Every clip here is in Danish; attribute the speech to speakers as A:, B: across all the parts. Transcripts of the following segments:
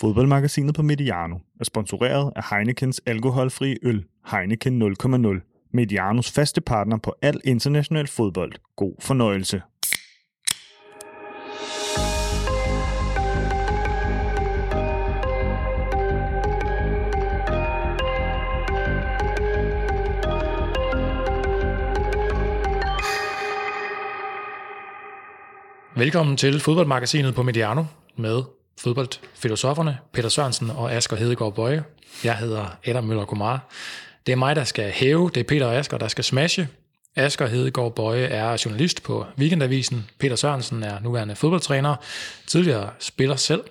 A: Fodboldmagasinet på Mediano er sponsoreret af Heinekens alkoholfri øl Heineken 0,0. Medianos faste partner på al international fodbold. God fornøjelse.
B: Velkommen til fodboldmagasinet på Mediano med fodboldfilosoferne Peter Sørensen og Asger Hedegaard Bøje. Jeg hedder Adam Møller Kumar. Det er mig, der skal hæve. Det er Peter og Asger, der skal smashe. Asger Hedegaard Bøje er journalist på Weekendavisen. Peter Sørensen er nuværende fodboldtræner, tidligere spiller selv.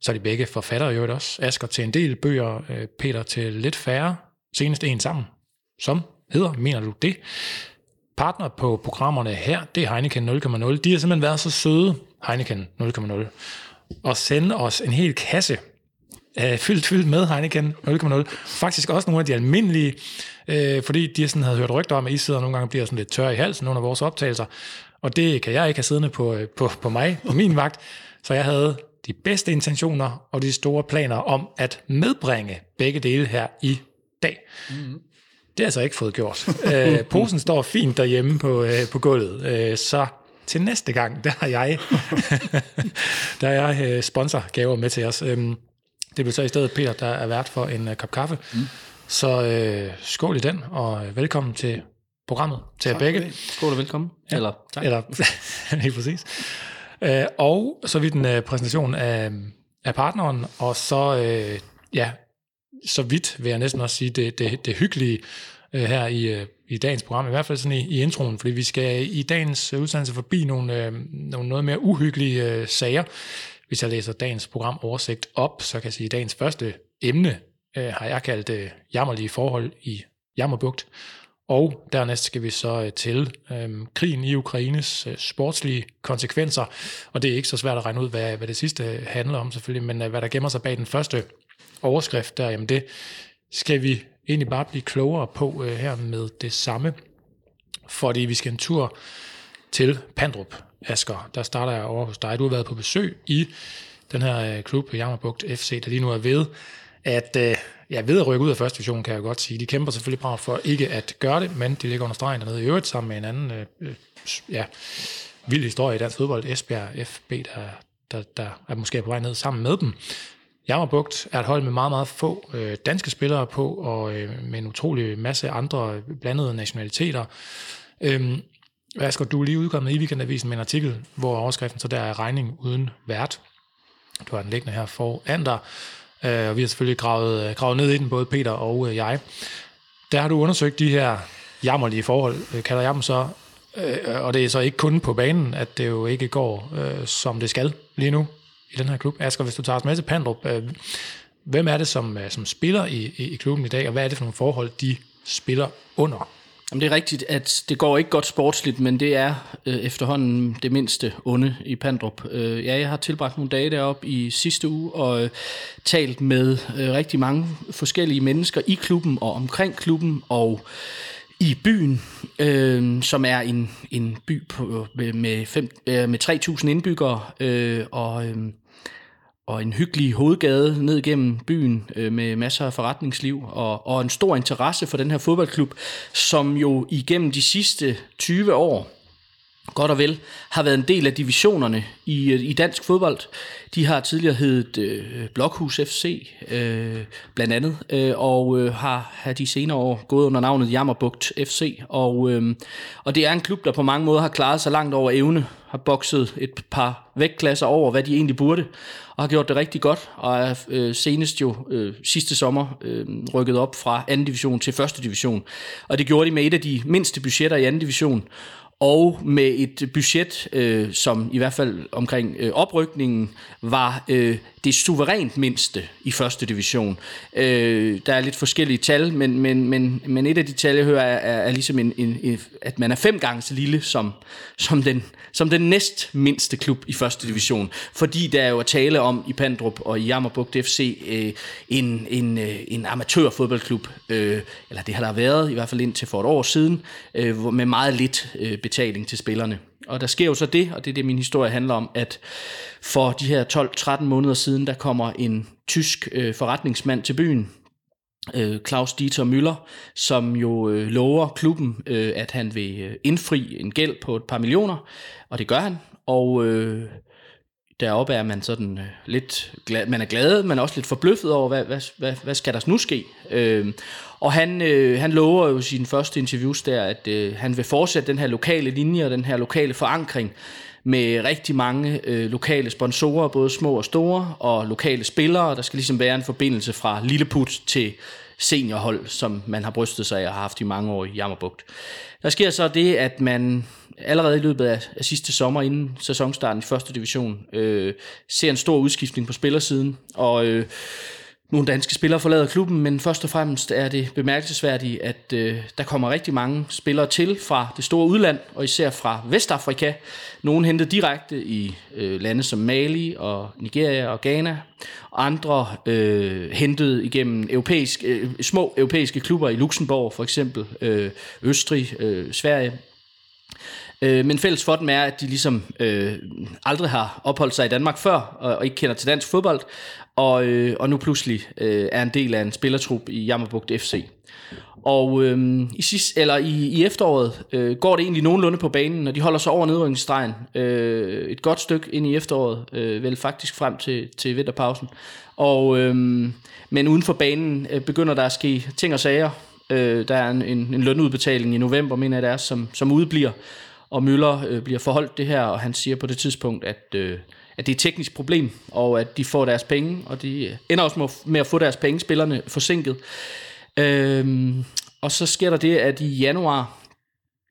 B: Så er de begge forfattere i øvrigt også. Asger til en del bøger, øh, Peter til lidt færre. Senest en sammen, som hedder Mener du det? Partner på programmerne her, det er Heineken 0,0. De har simpelthen været så søde, Heineken 0,0, og sende os en hel kasse øh, fyldt, fyldt med Heineken 0,0. Faktisk også nogle af de almindelige, øh, fordi de sådan havde hørt rygter om, at I sidder nogle gange bliver sådan lidt tør i halsen under vores optagelser. Og det kan jeg ikke have siddende på, øh, på, på mig, på min vagt. Så jeg havde de bedste intentioner og de store planer om at medbringe begge dele her i dag. Mm. Det har jeg så ikke fået gjort. øh, posen står fint derhjemme på, øh, på gulvet, øh, så til næste gang, der har jeg, der er jeg øh, sponsorgaver med til os. Øhm, det bliver så i stedet Peter, der er vært for en uh, kop kaffe. Mm. Så øh, skål i den, og velkommen til programmet til jer begge.
C: Skål og velkommen.
B: Ja. Eller, tak. Eller, helt præcis. Øh, og så vidt en uh, præsentation af, af partneren, og så, øh, ja, så vidt vil jeg næsten også sige, det, det, det hyggelige øh, her i, øh, i dagens program, i hvert fald sådan i, i introen, fordi vi skal i dagens udsendelse forbi nogle, øh, nogle noget mere uhyggelige øh, sager. Hvis jeg læser dagens program oversigt op, så kan jeg sige, at dagens første emne øh, har jeg kaldt øh, jammerlige forhold i Jammerbugt. Og dernæst skal vi så øh, til øh, krigen i Ukraines øh, sportslige konsekvenser. Og det er ikke så svært at regne ud, hvad, hvad det sidste øh, handler om selvfølgelig, men øh, hvad der gemmer sig bag den første overskrift der, jamen det skal vi egentlig bare blive klogere på øh, her med det samme. Fordi vi skal en tur til Pandrup, Asger. Der starter jeg over hos dig. Du har været på besøg i den her øh, klub, Jammerbugt FC, der lige nu er ved at øh, ja, ved at rykke ud af første division, kan jeg godt sige. De kæmper selvfølgelig bare for ikke at gøre det, men de ligger under stregen dernede i øvrigt sammen med en anden øh, øh ja, vild historie i dansk fodbold, Esbjerg FB, der, der, der er måske på vej ned sammen med dem. Jammerbugt er et hold med meget, meget få øh, danske spillere på, og øh, med en utrolig masse andre blandede nationaliteter. Øhm, Asger, du er lige udkommet i Weekendavisen med en artikel, hvor overskriften så der er regning uden vært. Du har den liggende her foran dig, øh, og vi har selvfølgelig gravet, øh, gravet ned i den, både Peter og øh, jeg. Der har du undersøgt de her jammerlige forhold, øh, kalder jeg dem så, øh, og det er så ikke kun på banen, at det jo ikke går, øh, som det skal lige nu i den her klub. Asger, hvis du tager os med til Pandrup, øh, hvem er det, som, øh, som spiller i, i, i klubben i dag, og hvad er det for nogle forhold, de spiller under?
C: Jamen, det er rigtigt, at det går ikke godt sportsligt, men det er øh, efterhånden det mindste onde i Pandrup. Øh, ja, jeg har tilbragt nogle dage deroppe i sidste uge og øh, talt med øh, rigtig mange forskellige mennesker i klubben og omkring klubben og i byen, øh, som er en, en by på, med, med, fem, øh, med 3.000 indbyggere øh, og... Øh, og en hyggelig hovedgade ned gennem byen øh, med masser af forretningsliv og, og en stor interesse for den her fodboldklub, som jo igennem de sidste 20 år godt og vel, har været en del af divisionerne i, øh, i dansk fodbold. De har tidligere heddet øh, Blokhus FC, øh, blandt andet, øh, og øh, har, har de senere år gået under navnet Jammerbugt FC. Og, øh, og det er en klub, der på mange måder har klaret sig langt over evne, har bokset et par vægtklasser over, hvad de egentlig burde, og har gjort det rigtig godt, og er øh, senest jo øh, sidste sommer øh, rykket op fra anden division til første division. Og det gjorde de med et af de mindste budgetter i anden division, og med et budget, øh, som i hvert fald omkring øh, oprykningen var øh, det suverænt mindste i første division. Øh, der er lidt forskellige tal, men, men, men, men et af de tal, jeg hører, er, er, er ligesom, en, en, en, at man er fem gange så lille som, som, den, som den næst mindste klub i første division. Fordi der er jo at tale om i Pandrup og i Jammerbugt FC øh, en, en, øh, en amatørfodboldklub, øh, eller det har der været i hvert fald indtil for et år siden, øh, med meget lidt øh, betaling til spillerne. Og der sker jo så det, og det er det, min historie handler om, at for de her 12-13 måneder siden, der kommer en tysk øh, forretningsmand til byen, øh, Claus Dieter Müller, som jo øh, lover klubben, øh, at han vil øh, indfri en gæld på et par millioner, og det gør han. Og øh, deroppe er man sådan øh, lidt glad, man er glad, men også lidt forbløffet over, hvad, hvad, hvad, hvad skal der nu ske? Øh, og han, øh, han lover jo i sin første interviews der, at øh, han vil fortsætte den her lokale linje og den her lokale forankring med rigtig mange øh, lokale sponsorer, både små og store, og lokale spillere. Der skal ligesom være en forbindelse fra Lilleput til seniorhold, som man har brystet sig af og har haft i mange år i Jammerbugt. Der sker så det, at man allerede i løbet af, af sidste sommer, inden sæsonstarten i første division, øh, ser en stor udskiftning på spillersiden, og øh, nogle danske spillere forlader klubben, men først og fremmest er det bemærkelsesværdigt, at øh, der kommer rigtig mange spillere til fra det store udland, og især fra Vestafrika. Nogle hentet direkte i øh, lande som Mali og Nigeria og Ghana, og andre øh, hentet igennem europæisk, øh, små europæiske klubber i Luxembourg for eksempel, øh, Østrig, øh, Sverige Øh, men fælles for dem er, at de ligesom øh, aldrig har opholdt sig i Danmark før, og, og ikke kender til dansk fodbold, og, øh, og nu pludselig øh, er en del af en spillertrup i Jammerbugt FC. Og øh, i, sidst, eller i, i efteråret øh, går det egentlig nogenlunde på banen, og de holder sig over nedrykningsstregen øh, et godt stykke ind i efteråret, øh, vel faktisk frem til, til vinterpausen. Og, øh, men uden for banen øh, begynder der at ske ting og sager. Øh, der er en, en, en lønudbetaling i november, mener jeg det er, som, som udbliver og Møller øh, bliver forholdt det her, og han siger på det tidspunkt, at, øh, at det er et teknisk problem, og at de får deres penge, og de øh, ender også med at få deres penge, spillerne forsinket. Øh, og så sker der det, at i januar,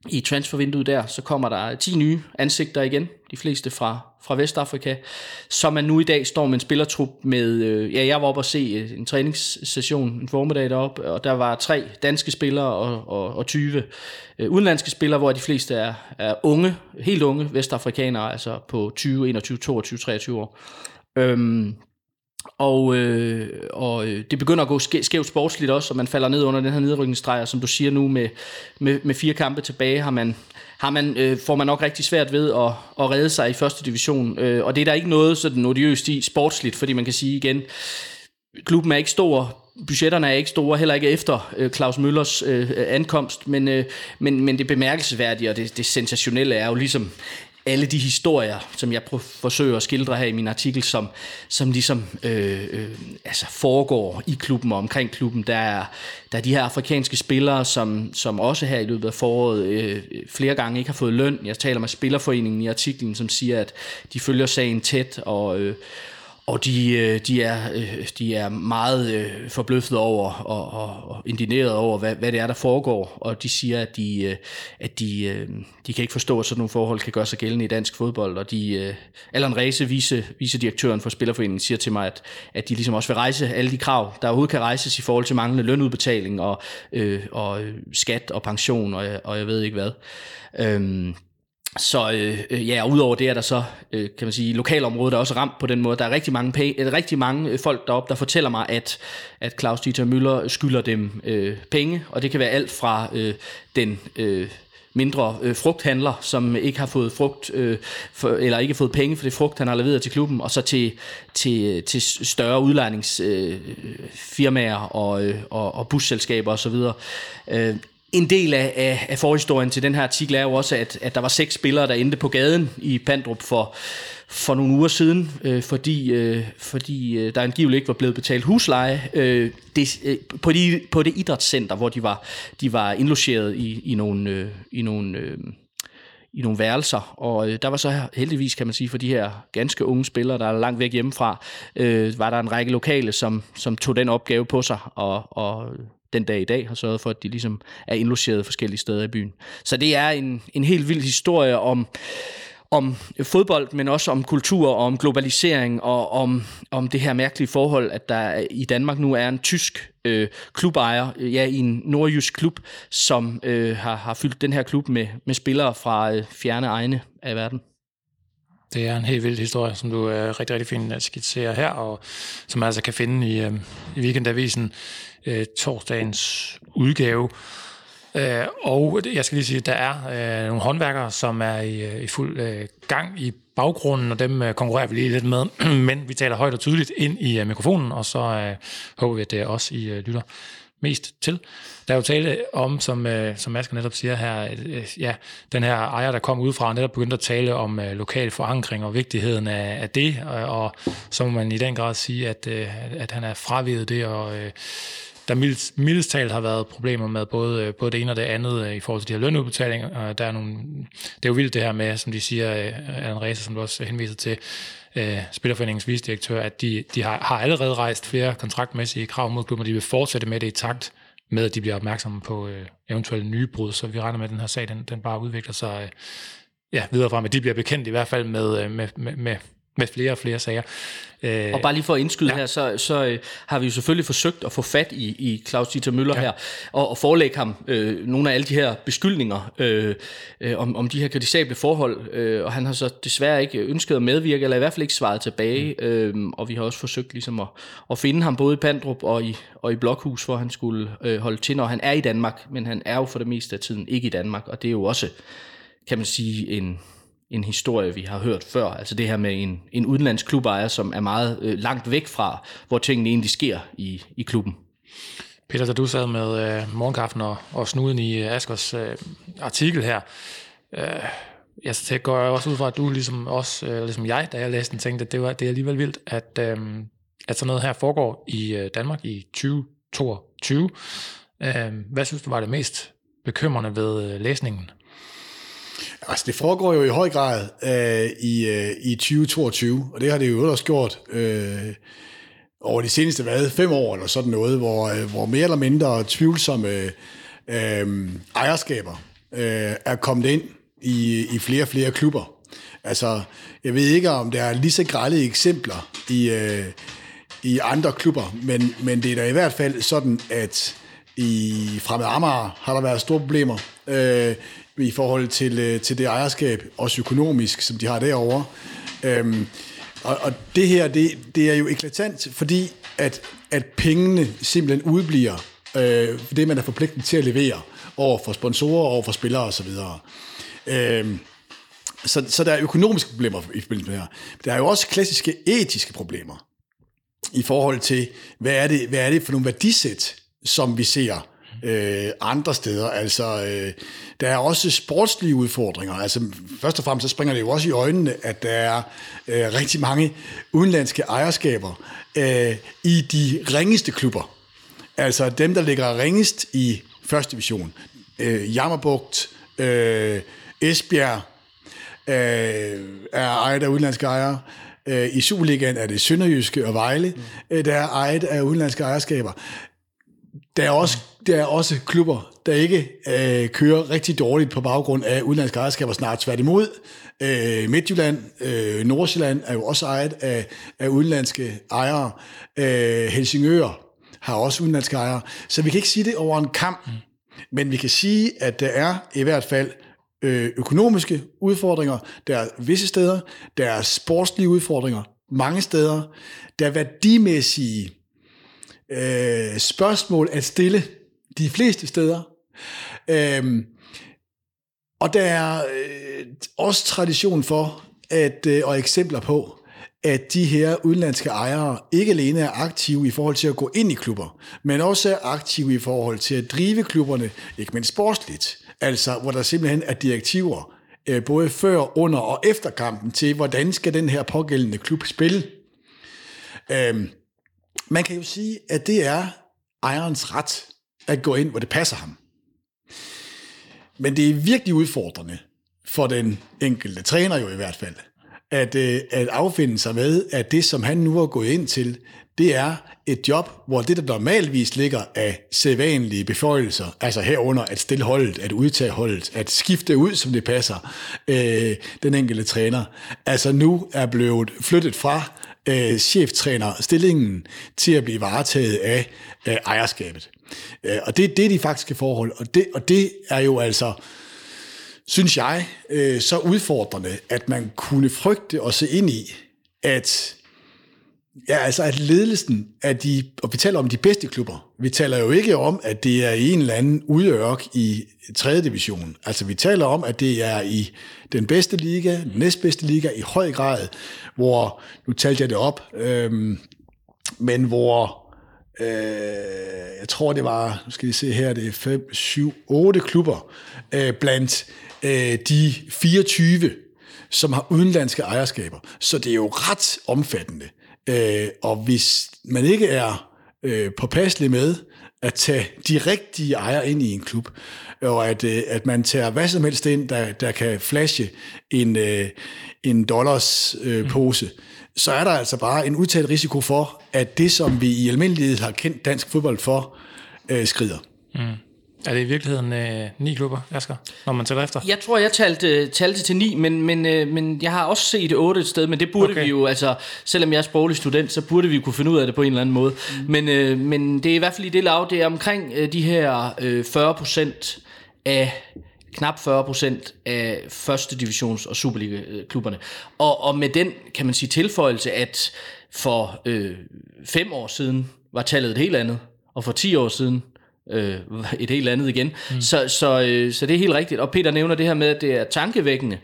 C: i transfervinduet der, så kommer der 10 nye ansigter igen, de fleste fra, fra Vestafrika, så man nu i dag står med en spillertrup med, øh, ja, jeg var oppe og se øh, en træningssession en formiddag deroppe, og der var tre danske spillere og, og, og 20 øh, udenlandske spillere, hvor de fleste er, er unge, helt unge vestafrikanere, altså på 20, 21, 22, 23 år. Øhm, og, øh, og øh, det begynder at gå skævt sportsligt også, og man falder ned under den her nedrykningsstreg, og som du siger nu, med, med, med fire kampe tilbage, har man, har man, øh, får man nok rigtig svært ved at, at redde sig i første division. Øh, og det er der ikke noget sådan odiøst i sportsligt, fordi man kan sige igen, klubben er ikke stor, budgetterne er ikke store, heller ikke efter øh, Claus Møllers øh, ankomst, men, øh, men, men det bemærkelsesværdige og det, det sensationelle er jo ligesom, alle de historier, som jeg forsøger at skildre her i min artikel, som, som ligesom øh, øh, altså foregår i klubben og omkring klubben. Der er, der er de her afrikanske spillere, som, som også her i løbet af foråret øh, flere gange ikke har fået løn. Jeg taler med Spillerforeningen i artiklen, som siger, at de følger sagen tæt, og, øh, og de, øh, de, er, øh, de er meget øh, forbløffet over og, og, og indineret over, hvad, hvad det er, der foregår. Og de siger, at de, at de, de kan ikke forstå, at sådan nogle forhold kan gøre sig gældende i dansk fodbold. Og de, Allan Reise, vice, vicedirektøren for Spillerforeningen, siger til mig, at, at de ligesom også vil rejse alle de krav, der overhovedet kan rejses i forhold til manglende lønudbetaling og, øh, og skat og pension og, og jeg ved ikke hvad. Øhm, så øh, øh ja, og udover det er der så, øh, kan man sige, lokalområdet er også ramt på den måde. Der er rigtig mange, pay, øh, rigtig mange øh, folk deroppe, der fortæller mig, at, at Claus Dieter Møller skylder dem øh, penge, og det kan være alt fra øh, den øh, mindre øh, frugthandler, som ikke har fået frugt, øh, for, eller ikke fået penge for det frugt, han har leveret til klubben, og så til, til, til større udlejningsfirmaer øh, og, øh, og, og busselskaber osv. Øh, en del af, af, af forhistorien til den her artikel er jo også, at, at der var seks spillere, der endte på gaden i Pandrup for, for nogle uger siden, øh, fordi, øh, fordi øh, der angiveligt ikke var blevet betalt husleje øh, det, øh, på, de, på det idrætscenter, hvor de var, de var indlogeret i, i nogle, øh, i nogle øh, i nogle værelser, og øh, der var så heldigvis, kan man sige, for de her ganske unge spillere, der er langt væk hjemmefra, øh, var der en række lokale, som, som tog den opgave på sig, og, og den dag i dag har sørget for, at de ligesom er indlogeret forskellige steder i byen. Så det er en, en helt vild historie om, om fodbold, men også om kultur og om globalisering og om, om det her mærkelige forhold, at der i Danmark nu er en tysk øh, klubejer, ja, i en nordjysk klub, som øh, har, har fyldt den her klub med, med spillere fra øh, fjerne egne af verden.
B: Det er en helt vild historie, som du er rigtig, rigtig fint øh, skitsere her, og som man altså kan finde i, øh, i Weekendavisen øh, torsdagens udgave. Øh, og jeg skal lige sige, at der er øh, nogle håndværkere, som er i, øh, i fuld øh, gang i baggrunden, og dem øh, konkurrerer vi lige lidt med. Men vi taler højt og tydeligt ind i øh, mikrofonen, og så øh, håber vi, at det er os, I øh, lytter mest til. Der er jo tale om, som, øh, som Asger netop siger her, øh, ja, den her ejer, der kom udefra, netop begyndte at tale om øh, lokal forankring og vigtigheden af, af det, og, og så må man i den grad sige, at, øh, at han er fravidet det, og øh, der mildest talt har været problemer med både, øh, både det ene og det andet øh, i forhold til de her lønudbetalinger. Der er nogle, det er jo vildt det her med, som de siger, øh, Allan Reza, som du også henviser til, øh, Spillerforeningens visdirektør, at de, de har, har allerede rejst flere kontraktmæssige krav mod klubben, og de vil fortsætte med det i takt med, at de bliver opmærksomme på øh, eventuelle nye brud. Så vi regner med, at den her sag, den, den bare udvikler sig øh, ja, videre frem, at de bliver bekendt i hvert fald med, med, med, med med flere og flere sager.
C: Øh, og bare lige for at indskyde ja. her, så, så øh, har vi jo selvfølgelig forsøgt at få fat i, i Claus Dieter Møller ja. her, og, og forelægge ham øh, nogle af alle de her beskyldninger øh, øh, om, om de her kritisable forhold, øh, og han har så desværre ikke ønsket at medvirke, eller i hvert fald ikke svaret tilbage, mm. øh, og vi har også forsøgt ligesom at, at finde ham både i Pandrup og i, og i Blokhus, hvor han skulle øh, holde til, når han er i Danmark, men han er jo for det meste af tiden ikke i Danmark, og det er jo også, kan man sige, en en historie, vi har hørt før. Altså det her med en, en udenlandsk klubejer, som er meget øh, langt væk fra, hvor tingene egentlig sker i, i klubben.
B: Peter, da du sad med øh, morgenkaffen og, og snuden i øh, Askers øh, artikel her, øh, jeg så går jeg også ud fra, at du ligesom, også, øh, ligesom jeg, da jeg læste den, tænkte, at det, var, det er alligevel vildt, at, øh, at sådan noget her foregår i øh, Danmark i 2022. Øh, hvad synes du var det mest bekymrende ved øh, læsningen?
D: Altså, det foregår jo i høj grad øh, i, øh, i 2022, og det har det jo også gjort øh, over de seneste hvad, fem år eller sådan noget, hvor, øh, hvor mere eller mindre tvivlsomme øh, ejerskaber øh, er kommet ind i, i flere og flere klubber. Altså, jeg ved ikke, om der er lige så grælde eksempler i, øh, i andre klubber, men, men det er da i hvert fald sådan, at i Fremad Amager har der været store problemer. Øh, i forhold til, øh, til det ejerskab, også økonomisk, som de har derovre. Øhm, og, og det her, det, det er jo eklatant, fordi at, at pengene simpelthen udbliver øh, det, man er forpligtet til at levere over for sponsorer, over for spillere osv. Øhm, så, så der er økonomiske problemer i forbindelse med det her. Der er jo også klassiske etiske problemer i forhold til, hvad er det, hvad er det for nogle værdisæt, som vi ser øh, andre steder. Altså, øh, der er også sportslige udfordringer. Altså, først og fremmest så springer det jo også i øjnene, at der er øh, rigtig mange udenlandske ejerskaber øh, i de ringeste klubber. Altså dem, der ligger ringest i første division. Øh, Jammerbugt, øh, Esbjerg øh, er ejet af udenlandske ejere. Øh, I Superligaen er det Sønderjyske og Vejle, mm. der er ejet af udenlandske ejerskaber. Der er også, der er også klubber, der ikke øh, kører rigtig dårligt på baggrund af udenlandske ejerskaber, snart tværtimod. Øh, Midtjylland, øh, Nordsjælland er jo også ejet af, af udenlandske ejere. Øh, Helsingør har også udenlandske ejere. Så vi kan ikke sige det over en kamp, men vi kan sige, at der er i hvert fald øh, økonomiske udfordringer, der er visse steder, der er sportslige udfordringer mange steder, der er værdimæssige øh, spørgsmål at stille de fleste steder. Øh, og der er øh, også tradition for, at, øh, og eksempler på, at de her udenlandske ejere ikke alene er aktive i forhold til at gå ind i klubber, men også er aktive i forhold til at drive klubberne, ikke mindst sportsligt. Altså, hvor der simpelthen er direktiver, øh, både før, under og efter kampen, til hvordan skal den her pågældende klub spille. Øhm, man kan jo sige, at det er ejerens ret at gå ind, hvor det passer ham. Men det er virkelig udfordrende for den enkelte træner jo i hvert fald, at, øh, at affinde sig med, at det, som han nu har gået ind til, det er et job, hvor det, der normalvis ligger af sædvanlige beføjelser, altså herunder at stille holdet, at udtage holdet, at skifte ud, som det passer, øh, den enkelte træner, altså nu er blevet flyttet fra øh, cheftrænerstillingen til at blive varetaget af øh, ejerskabet. Øh, og det, det er de faktiske forhold, og det, og det er jo altså, synes jeg, øh, så udfordrende, at man kunne frygte og se ind i, at Ja, altså at ledelsen af de, og vi taler om de bedste klubber. Vi taler jo ikke om, at det er en eller anden udørk i 3. division. Altså vi taler om, at det er i den bedste liga, den næstbedste liga i høj grad, hvor, nu talte jeg det op, øhm, men hvor øh, jeg tror det var, nu skal vi se her, det er 5, 7, 8 klubber øh, blandt øh, de 24, som har udenlandske ejerskaber. Så det er jo ret omfattende. Øh, og hvis man ikke er øh, påpasselig med at tage de rigtige ejere ind i en klub, og at, øh, at man tager hvad som helst ind, der, der kan flashe en, øh, en dollars øh, pose, mm. så er der altså bare en udtalt risiko for, at det, som vi i almindelighed har kendt dansk fodbold for, øh, skrider. Mm.
B: Er det i virkeligheden øh, ni klubber, Asger, når man tæller efter?
C: Jeg tror, jeg talte, talte til ni, men, men, øh, men jeg har også set otte et sted, men det burde okay. vi jo, altså, selvom jeg er sproglig student, så burde vi kunne finde ud af det på en eller anden måde. Mm. Men, øh, men det er i hvert fald i det lav, det er omkring øh, de her øh, 40 procent af knap 40 procent af første divisions- og Superliga-klubberne. Og, og med den, kan man sige, tilføjelse, at for øh, fem år siden var tallet et helt andet, og for 10 år siden øh, et helt andet igen. Mm. Så, så, øh, så det er helt rigtigt. Og Peter nævner det her med, at det er tankevækkende,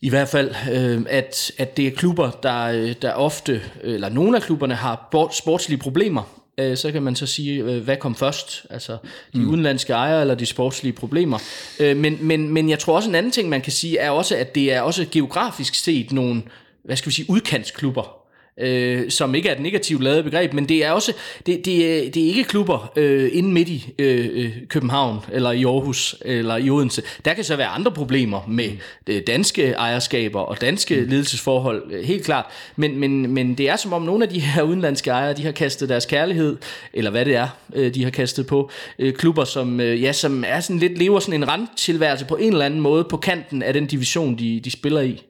C: i hvert fald, øh, at, at det er klubber, der, øh, der ofte, eller nogle af klubberne har sportslige problemer. Øh, så kan man så sige, øh, hvad kom først? Altså de mm. udenlandske ejere eller de sportslige problemer. Øh, men, men, men jeg tror også en anden ting, man kan sige, er også, at det er også geografisk set nogle, hvad skal vi sige, udkantsklubber øh, som ikke er et negativt lavet begreb, men det er også det, det, er, det er ikke klubber øh, inde midt i øh, øh, København eller i Aarhus eller i Odense. Der kan så være andre problemer med øh, danske ejerskaber og danske mm. ledelsesforhold, øh, helt klart. Men, men, men det er som om nogle af de her udenlandske ejere, de har kastet deres kærlighed, eller hvad det er, øh, de har kastet på øh, klubber, som, øh, ja, som er sådan lidt lever sådan en randtilværelse på en eller anden måde på kanten af den division, de, de spiller i.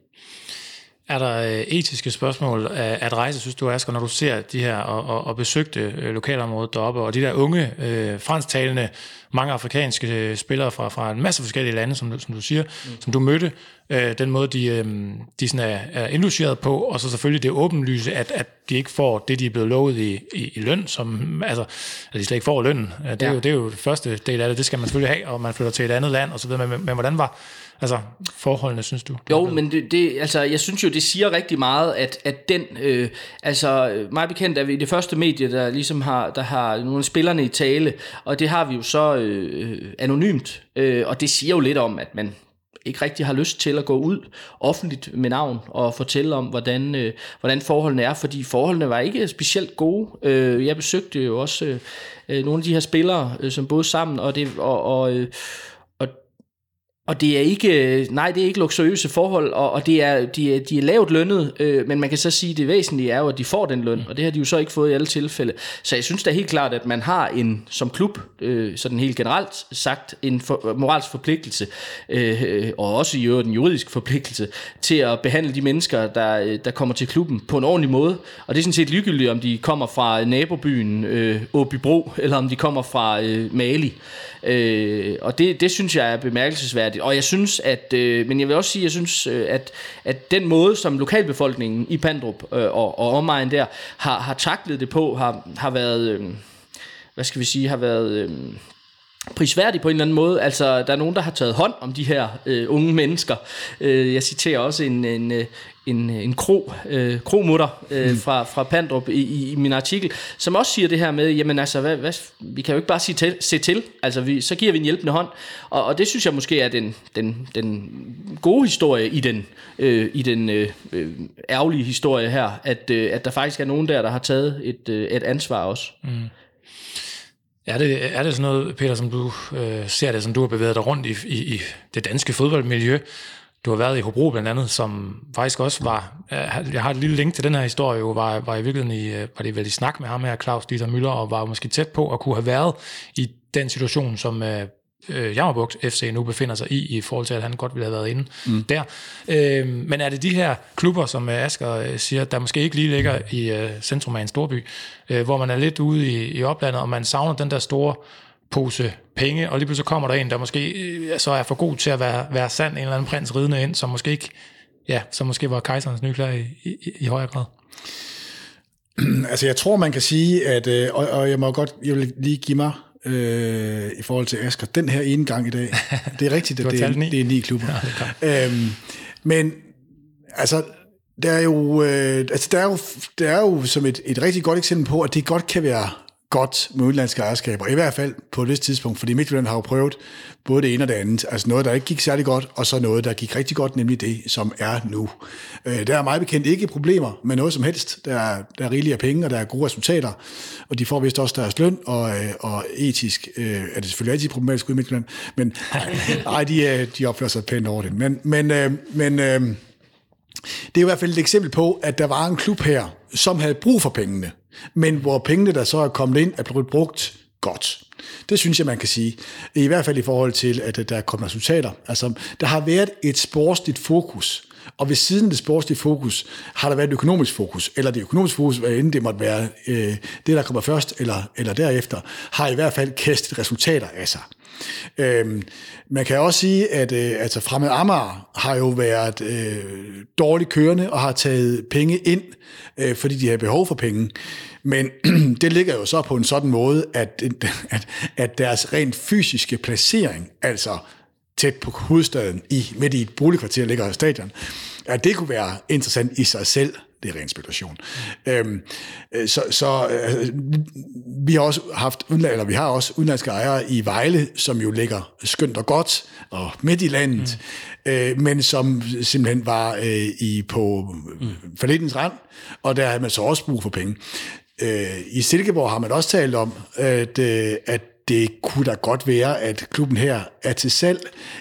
B: Er der øh, etiske spørgsmål at rejse, synes du, Asger, når du ser de her og, og, og besøgte øh, lokalområdet deroppe, og de der unge, øh, fransktalende, mange afrikanske øh, spillere fra, fra en masse forskellige lande, som, som du siger, mm. som du mødte, øh, den måde, de, øh, de sådan er, er indlogeret på, og så selvfølgelig det åbenlyse, at, at de ikke får det, de er blevet lovet i, i, i løn, som, altså, at de slet ikke får løn. Det er, ja. jo, det er jo det første del af det, det skal man selvfølgelig have, og man flytter til et andet land, og så videre, men, men hvordan var Altså, forholdene, synes du?
C: Jo, men det, det, altså, jeg synes jo, det siger rigtig meget, at, at den, øh, altså, meget bekendt er vi det første medie, der ligesom har, der har nogle af spillerne i tale, og det har vi jo så øh, anonymt, øh, og det siger jo lidt om, at man ikke rigtig har lyst til at gå ud offentligt med navn og fortælle om, hvordan, øh, hvordan forholdene er, fordi forholdene var ikke specielt gode. Øh, jeg besøgte jo også øh, øh nogle af de her spillere, øh, som boede sammen, og det, og, og øh, og det er ikke, nej, det er ikke luksuriøse forhold, og, og det er, de, er, de er lavt lønnet, øh, men man kan så sige, at det væsentlige er jo, at de får den løn, og det har de jo så ikke fået i alle tilfælde. Så jeg synes da helt klart, at man har en, som klub, øh, sådan helt generelt sagt, en for, moralsk forpligtelse, øh, og også i øvrigt en juridisk forpligtelse, til at behandle de mennesker, der, der kommer til klubben på en ordentlig måde. Og det er sådan set ligegyldigt, om de kommer fra nabobyen øh, Åbybro, eller om de kommer fra øh, Mali. Øh, og det, det synes jeg er bemærkelsesværdigt. Og jeg synes, at, øh, men jeg vil også sige, jeg synes, øh, at, at den måde, som lokalbefolkningen i Pandrup øh, og, og omegn der har, har taklet det på, har, har været, øh, hvad skal vi sige, har været... Øh, prisværdig på en eller anden måde. Altså, der er nogen, der har taget hånd om de her øh, unge mennesker. Øh, jeg citerer også en, en, øh, en, en kro, øh, kromutter øh, mm. fra, fra Pandrup i, i, i min artikel, som også siger det her med, jamen altså, hvad, hvad, vi kan jo ikke bare sige til, se til, altså vi, så giver vi en hjælpende hånd, og, og det synes jeg måske er den, den, den gode historie i den, øh, i den øh, øh, ærgerlige historie her, at, øh, at der faktisk er nogen der, der har taget et, øh, et ansvar også. Mm.
B: Er det, er det sådan noget, Peter, som du øh, ser det, som du har bevæget dig rundt i, i, i det danske fodboldmiljø? Du har været i Hobro blandt andet, som faktisk også var, jeg har et lille link til den her historie, jo, var, var i virkeligheden i, var det vel i snak med ham her, Claus Dieter Møller, og var måske tæt på at kunne have været i den situation, som øh, øh Jammerbugt FC nu befinder sig i, i forhold til, at han godt ville have været inde mm. der. Øh, men er det de her klubber, som øh, Asger øh, siger, der måske ikke lige ligger i øh, centrum af en storby, øh, hvor man er lidt ude i, i oplandet, og man savner den der store pose penge, og lige pludselig kommer der en, der måske øh, så er for god til at være, være sand, en eller anden prins ridende ind, som måske ikke, ja, som måske var kejserens nyklæder i, i, i højere grad.
D: altså jeg tror, man kan sige, at, øh, og, og jeg må godt, jeg vil lige give mig øh, i forhold til Asger, den her ene gang i dag, det er rigtigt, at det, er, det er ni klubber. Ja, øhm, men altså, der er jo, øh, altså der er jo, der er jo som et, et rigtig godt eksempel på, at det godt kan være godt med udenlandske ejerskaber, i hvert fald på et vist tidspunkt, fordi Midtjylland har jo prøvet både det ene og det andet, altså noget, der ikke gik særlig godt, og så noget, der gik rigtig godt, nemlig det, som er nu. Øh, der er meget bekendt ikke problemer med noget som helst. Der er, der er rigelige af penge, og der er gode resultater, og de får vist også deres løn, og, øh, og etisk øh, er det selvfølgelig altid problematisk ude i Midtjylland, men ej, de, øh, de opfører sig pænt over det. Men, men, øh, men øh, det er i hvert fald et eksempel på, at der var en klub her, som havde brug for pengene, men hvor pengene, der så er kommet ind, er blevet brugt godt. Det synes jeg, man kan sige. I hvert fald i forhold til, at der er kommet resultater. Altså, der har været et sportsligt fokus, og ved siden af det sportslige fokus, har der været et økonomisk fokus, eller det økonomiske fokus, hvad end det måtte være øh, det, der kommer først, eller, eller derefter, har i hvert fald kastet resultater af sig. Øhm, man kan også sige, at øh, altså Fremad Amager har jo været øh, dårligt kørende og har taget penge ind, øh, fordi de har behov for penge. Men det ligger jo så på en sådan måde, at, at, at deres rent fysiske placering, altså tæt på hovedstaden, i, midt i et boligkvarter ligger stadion, at det kunne være interessant i sig selv det er ren spekulation. Øhm, så så øh, vi har også haft eller vi har også udenlandske ejere i Vejle, som jo ligger skønt og godt og midt i landet, mm. øh, men som simpelthen var øh, i på mm. forledens rand, og der har man så også brug for penge. Øh, I Silkeborg har man også talt om, at, øh, at det kunne da godt være, at klubben her er til salg.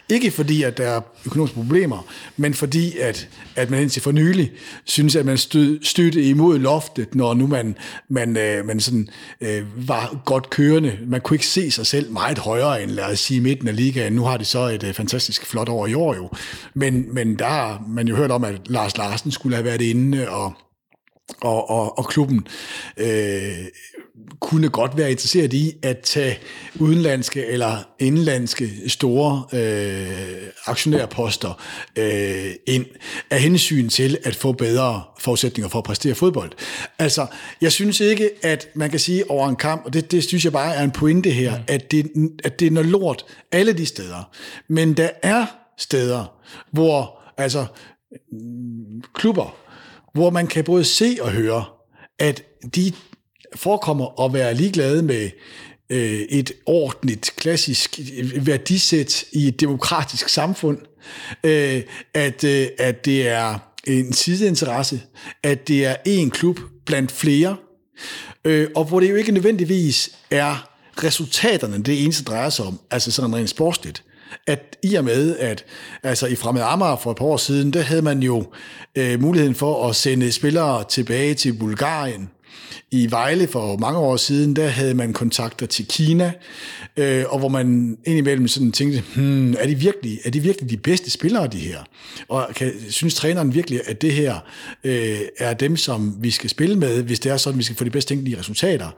D: Ikke fordi, at der er økonomiske problemer, men fordi, at, at man indtil for nylig synes, at man stød, stødte imod loftet, når nu man, man, øh, man sådan, øh, var godt kørende. Man kunne ikke se sig selv meget højere end, lad os sige, midten af ligaen. Nu har de så et øh, fantastisk flot år i år jo. Men, men der har man jo hørt om, at Lars Larsen skulle have været inde, og og, og, og klubben øh, kunne godt være interesseret i at tage udenlandske eller indlandske store øh, aktionærposter øh, ind af hensyn til at få bedre forudsætninger for at præstere fodbold. Altså, jeg synes ikke, at man kan sige over en kamp, og det, det synes jeg bare er en pointe her, mm. at, det, at det er noget lort alle de steder. Men der er steder, hvor altså klubber, hvor man kan både se og høre, at de forekommer at være ligeglade med øh, et ordentligt, klassisk værdisæt i et demokratisk samfund, øh, at, øh, at det er en sideinteresse, at det er en klub blandt flere, øh, og hvor det jo ikke nødvendigvis er resultaterne, det eneste drejer sig om, altså sådan rent sportsligt at i og med, at altså i Fremad Amager for et par år siden, der havde man jo øh, muligheden for at sende spillere tilbage til Bulgarien. I Vejle for mange år siden, der havde man kontakter til Kina, øh, og hvor man indimellem sådan tænkte, hmm, er, de virkelig, er de virkelig de bedste spillere, de her? Og kan, synes træneren virkelig, at det her øh, er dem, som vi skal spille med, hvis det er sådan, vi skal få de bedst tænkelige resultater?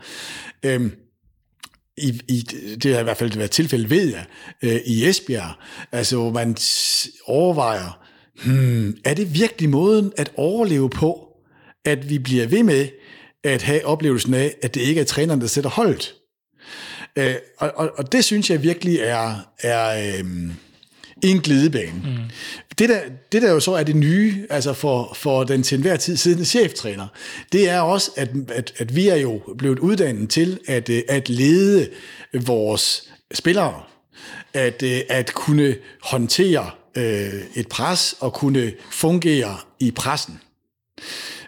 D: Øh, i, i, det har i hvert fald været tilfælde, ved jeg, øh, i Esbjerg, altså hvor man overvejer, hmm, er det virkelig måden at overleve på, at vi bliver ved med at have oplevelsen af, at det ikke er træneren, der sætter holdet? Øh, og, og, og det synes jeg virkelig er, er øh, en glidebane. Mm. Det, der, det der jo så er det nye, altså for, for den til enhver tid siddende cheftræner, det er også, at, at, at vi er jo blevet uddannet til at, at lede vores spillere, at, at kunne håndtere øh, et pres og kunne fungere i pressen.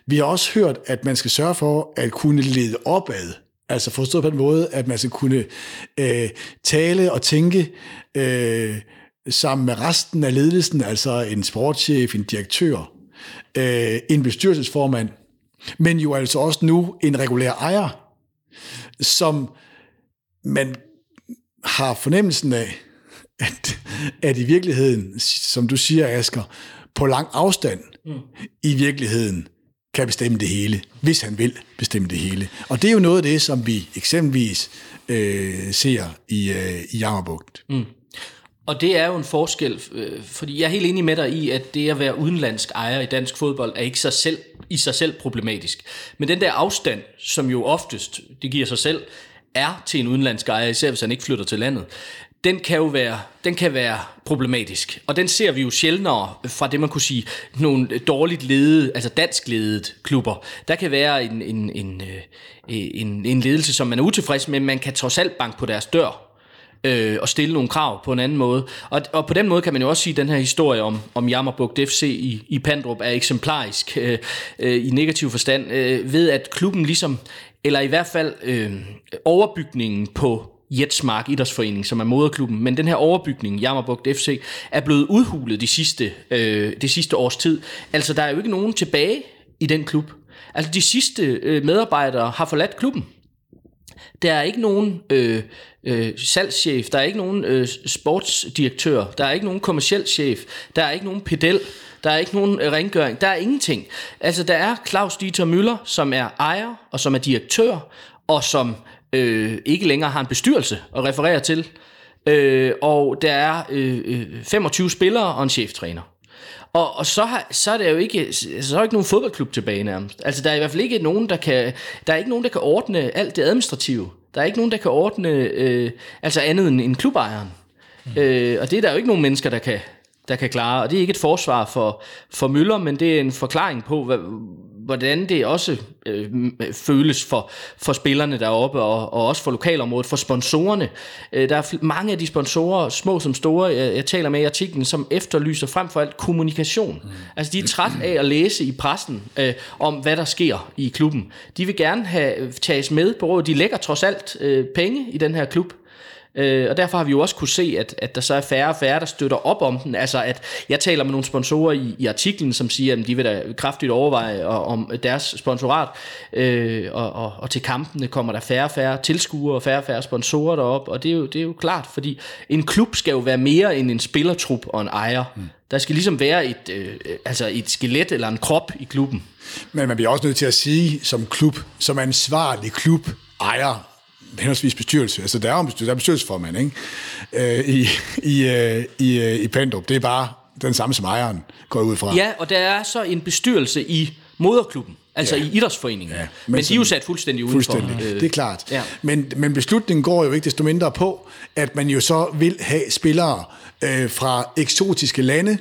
D: Vi har også hørt, at man skal sørge for at kunne lede opad, altså forstået på den måde, at man skal kunne øh, tale og tænke øh, sammen med resten af ledelsen, altså en sportschef, en direktør, øh, en bestyrelsesformand, men jo altså også nu en regulær ejer, som man har fornemmelsen af, at, at i virkeligheden, som du siger, Asger, på lang afstand mm. i virkeligheden kan bestemme det hele, hvis han vil bestemme det hele. Og det er jo noget af det, som vi eksempelvis øh, ser i, øh, i Jammerbugt. Mm.
C: Og det er jo en forskel, øh, fordi jeg er helt enig med dig i, at det at være udenlandsk ejer i dansk fodbold er ikke sig selv i sig selv problematisk. Men den der afstand, som jo oftest, det giver sig selv, er til en udenlandsk ejer, især hvis han ikke flytter til landet, den kan jo være, den kan være problematisk. Og den ser vi jo sjældnere fra det, man kunne sige, nogle dårligt ledede, altså dansk ledede klubber. Der kan være en, en, en, øh, en, en ledelse, som man er utilfreds med, men man kan trods alt banke på deres dør øh, og stille nogle krav på en anden måde. Og, og på den måde kan man jo også sige, at den her historie om, om Jammerbugt FC i, i Pandrup er eksemplarisk øh, øh, i negativ forstand, øh, ved at klubben ligesom, eller i hvert fald øh, overbygningen på Jetsmark Idrætsforening, som er moderklubben, men den her overbygning, Jammerbugt FC, er blevet udhulet de sidste, øh, de sidste års tid. Altså, der er jo ikke nogen tilbage i den klub. Altså, de sidste øh, medarbejdere har forladt klubben. Der er ikke nogen øh, øh, salgschef, der er ikke nogen øh, sportsdirektør, der er ikke nogen kommersiel chef, der er ikke nogen pedel, der er ikke nogen øh, rengøring, der er ingenting. Altså, der er Claus Dieter Møller, som er ejer og som er direktør, og som øh, ikke længere har en bestyrelse at referere til. Øh, og der er øh, 25 øh, spillere og en cheftræner. Og, og så, har, så er der jo ikke, så er der ikke nogen fodboldklub tilbage nærmest. Altså der er i hvert fald ikke nogen, der kan, der er ikke nogen, der kan ordne alt det administrative. Der er ikke nogen, der kan ordne øh, altså andet end, end klubejeren. Mm. Øh, og det er der jo ikke nogen mennesker, der kan, der kan klare. Og det er ikke et forsvar for, for Møller, men det er en forklaring på, hvad, hvordan det også øh, føles for, for spillerne deroppe, og, og også for lokalområdet, for sponsorerne. Øh, der er mange af de sponsorer, små som store, jeg, jeg taler med i artiklen, som efterlyser frem for alt kommunikation. Mm. Altså de er træt af at læse i pressen øh, om, hvad der sker i klubben. De vil gerne have tages med på råd. De lægger trods alt øh, penge i den her klub. Øh, og derfor har vi jo også kunne se, at, at der så er færre og færre, der støtter op om den. Altså at jeg taler med nogle sponsorer i, i artiklen, som siger, at de vil da kraftigt overveje om deres sponsorat. Øh, og, og, og til kampene kommer der færre og færre tilskuere og færre og færre sponsorer derop. Og det er, jo, det er jo klart, fordi en klub skal jo være mere end en spillertrup og en ejer. Mm. Der skal ligesom være et, øh, altså et skelet eller en krop i klubben.
D: Men man bliver også nødt til at sige, som klub, som ansvarlig klub, ejer, henholdsvis bestyrelse. Altså, der er jo en bestyrelse, der er bestyrelsesformand, ikke? Øh, i, i, øh, i, øh, i Pandrup. Det er bare den samme som ejeren går ud fra.
C: Ja, og der er så en bestyrelse i moderklubben. Altså ja. i idrætsforeningen. Ja, men, men de er jo sat fuldstændig udenfor.
D: Fuldstændig, øh, det er klart. Ja. Men, men beslutningen går jo ikke desto mindre på, at man jo så vil have spillere øh, fra eksotiske lande,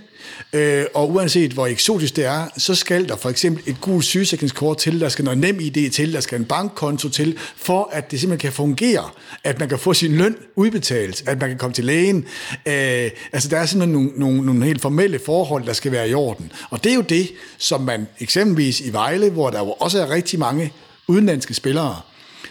D: Øh, og uanset hvor eksotisk det er, så skal der for eksempel et gult sygesikringskort til, der skal noget nem idé til, der skal en bankkonto til, for at det simpelthen kan fungere, at man kan få sin løn udbetalt, at man kan komme til lægen. Øh, altså der er simpelthen nogle, nogle, nogle helt formelle forhold, der skal være i orden. Og det er jo det, som man eksempelvis i Vejle, hvor der jo også er rigtig mange udenlandske spillere,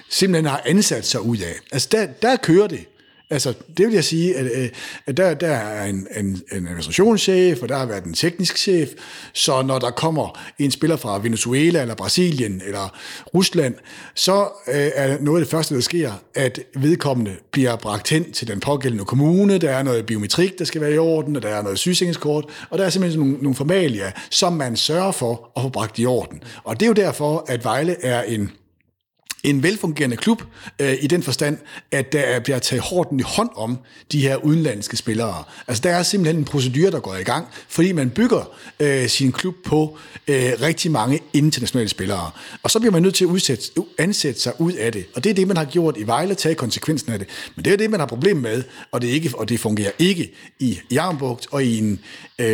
D: simpelthen har ansat sig ud af. Altså der, der kører det. Altså, det vil jeg sige, at, øh, at der, der er en, en, en administrationschef, og der har været en teknisk chef, så når der kommer en spiller fra Venezuela, eller Brasilien, eller Rusland, så øh, er noget af det første, der sker, at vedkommende bliver bragt hen til den pågældende kommune, der er noget biometrik, der skal være i orden, og der er noget sygesikringskort, og der er simpelthen nogle, nogle formalier, som man sørger for at få bragt i orden. Og det er jo derfor, at Vejle er en en velfungerende klub øh, i den forstand, at der bliver taget hårdt i hånd om de her udenlandske spillere. Altså der er simpelthen en procedure, der går i gang, fordi man bygger øh, sin klub på øh, rigtig mange internationale spillere. Og så bliver man nødt til at udsætte, ansætte sig ud af det. Og det er det, man har gjort i Vejle, tage konsekvensen af det. Men det er det, man har problem med, og det, ikke, og det fungerer ikke i Jarmbugt og i en øh,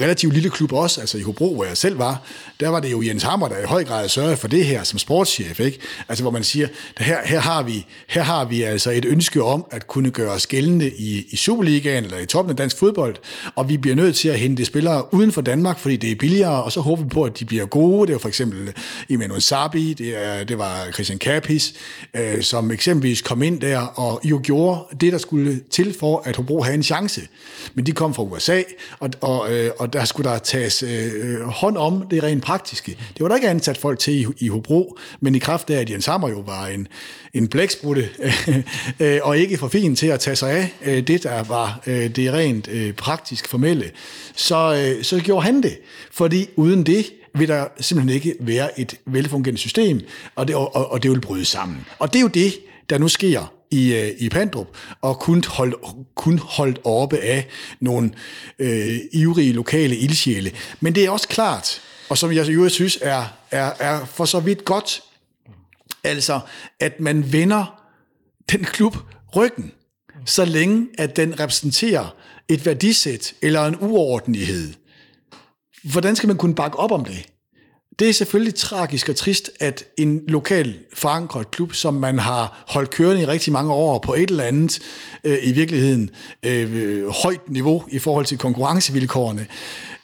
D: relativt lille klub også, altså i Hobro, hvor jeg selv var. Der var det jo Jens Hammer, der i høj grad sørgede for det her som sportschef. Ikke? Altså hvor man siger, her, her, har vi, her har vi altså et ønske om at kunne gøre os gældende i, i Superligaen eller i toppen af dansk fodbold, og vi bliver nødt til at hente spillere uden for Danmark, fordi det er billigere, og så håber vi på, at de bliver gode. Det var for eksempel Emmanuel Sabi, det, er, det var Christian Kapis, øh, som eksempelvis kom ind der og jo gjorde det, der skulle til for, at Hobro havde en chance. Men de kom fra USA, og, og, øh, og der skulle der tages øh, øh, hånd om det rent praktiske. Det var der ikke ansat folk til i, i Hobro, men i kraft af, at Jens Hammer jo var en, en blæksprutte, øh, og ikke for fin til at tage sig af øh, det, der var øh, det rent praktisk formelle, så, så gjorde han det. Fordi uden det, vil der simpelthen ikke være et velfungerende system, og det, og, og det vil bryde sammen. Og det er jo det, der nu sker i, i Pandrup, og kun holdt, kun holdt oppe af nogle øh, ivrige lokale ildsjæle. Men det er også klart, og som jeg jo synes er, er, er for så vidt godt. Altså, at man vender den klub ryggen, så længe at den repræsenterer et værdisæt eller en uordentlighed. Hvordan skal man kunne bakke op om det? Det er selvfølgelig tragisk og trist, at en lokal forankret klub, som man har holdt kørende i rigtig mange år på et eller andet, øh, i virkeligheden øh, højt niveau i forhold til konkurrencevilkårene,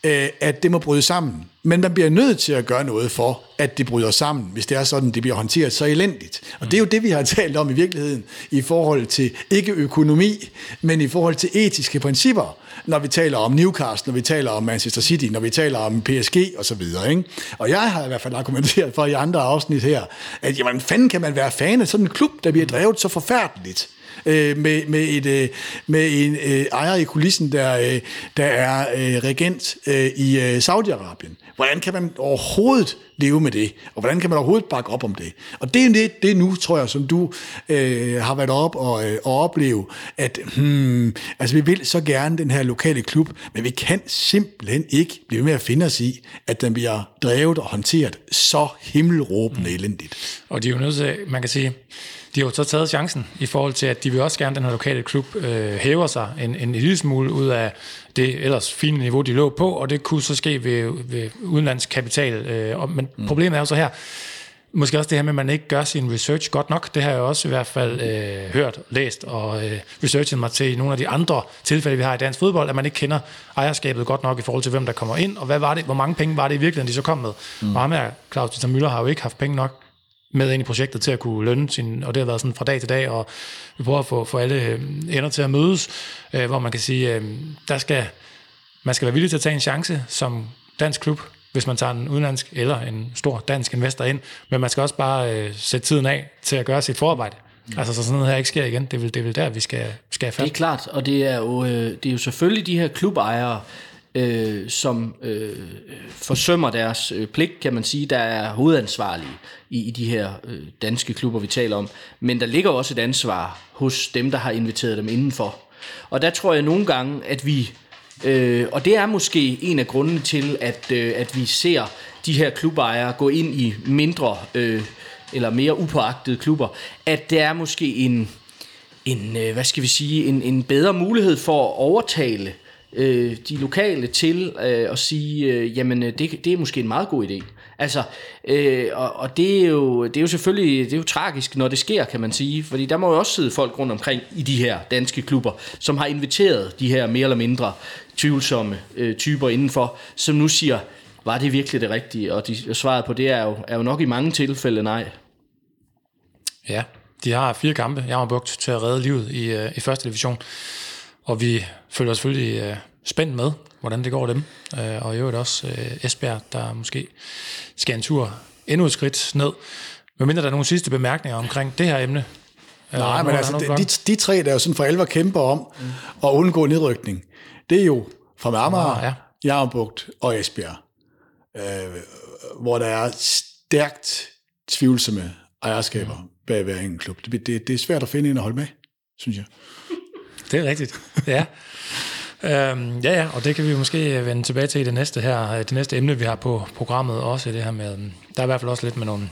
D: øh, at det må bryde sammen. Men man bliver nødt til at gøre noget for, at det bryder sammen, hvis det er sådan, det bliver håndteret så elendigt. Og det er jo det, vi har talt om i virkeligheden, i forhold til ikke økonomi, men i forhold til etiske principper, når vi taler om Newcastle, når vi taler om Manchester City, når vi taler om PSG og så videre. Ikke? Og jeg har i hvert fald argumenteret for i andre afsnit her, at jamen, fanden kan man være fan af sådan en klub, der bliver drevet så forfærdeligt øh, med, med, et, øh, med en øh, ejer i kulissen, der, øh, der er øh, regent øh, i øh, Saudi-Arabien. Hvordan kan man overhovedet leve med det? Og hvordan kan man overhovedet bakke op om det? Og det er det, det nu, tror jeg, som du øh, har været op og, øh, og opleve, at hmm, altså, vi vil så gerne den her lokale klub, men vi kan simpelthen ikke blive med at finde os i, at den bliver drevet og håndteret så himmelråbende elendigt.
B: Og de er jo til, man kan sige, de har jo så taget chancen i forhold til, at de vil også gerne, den her lokale klub øh, hæver sig en, en lille smule ud af det ellers fine niveau, de lå på, og det kunne så ske ved, ved udenlandsk kapital. Øh, og, men mm. problemet er jo så her, Måske også det her med, at man ikke gør sin research godt nok. Det har jeg også i hvert fald øh, hørt, læst og øh, researchet mig til i nogle af de andre tilfælde, vi har i dansk fodbold, at man ikke kender ejerskabet godt nok i forhold til, hvem der kommer ind, og hvad var det, hvor mange penge var det i virkeligheden, de så kom med. Mm. Og ham her, Claus Dieter Müller, har jo ikke haft penge nok med ind i projektet til at kunne lønne sin, og det har været sådan fra dag til dag, og vi prøver at få, få alle øh, ender til at mødes, øh, hvor man kan sige, øh, der skal, man skal være villig til at tage en chance som dansk klub, hvis man tager en udenlandsk eller en stor dansk investor ind, men man skal også bare øh, sætte tiden af til at gøre sit forarbejde. Mm. Altså så sådan noget her ikke sker igen, det er vel, det er vel der, vi skal, skal have
C: fat. Det er klart, og det er jo, øh, det er jo selvfølgelig de her klubejere, øh, som øh, forsømmer deres øh, pligt, kan man sige, der er hovedansvarlige i, i de her øh, danske klubber, vi taler om. Men der ligger også et ansvar hos dem, der har inviteret dem indenfor. Og der tror jeg nogle gange, at vi, øh, og det er måske en af grundene til, at, øh, at vi ser de her klubejere gå ind i mindre øh, eller mere upåagtede klubber, at det er måske en, en øh, hvad skal vi sige, en, en bedre mulighed for at overtale øh, de lokale til øh, at sige, øh, jamen øh, det, det er måske en meget god idé. Altså, øh, og, og det, er jo, det er jo selvfølgelig det er jo tragisk, når det sker, kan man sige. Fordi der må jo også sidde folk rundt omkring i de her danske klubber, som har inviteret de her mere eller mindre tvivlsomme øh, typer indenfor, som nu siger, var det virkelig det rigtige? Og, de, og svaret på det er jo, er jo nok i mange tilfælde nej.
B: Ja, de har fire kampe, jeg har brugt til at redde livet i, øh, i første division. Og vi følger selvfølgelig øh, spændt med, hvordan det går dem. Øh, og i øvrigt også øh, Esbjerg, der måske skal en tur endnu et skridt ned. Men mindre der er nogle sidste bemærkninger omkring det her emne.
D: Nej, men altså, de, de tre, der jo sådan for alvor kæmper om mm. at undgå nedrykning, det er jo fra ah, ja. Jarmbugt og Esbjerg, øh, hvor der er stærkt tvivlsomme ejerskaber mm. bag hver enkelt klub. Det, det, det er svært at finde en at holde med, synes jeg.
B: Det er rigtigt, ja. Øhm, ja, ja, og det kan vi måske vende tilbage til i det næste her, øh, det næste emne, vi har på programmet også, det her med, øh, der er i hvert fald også lidt med nogle,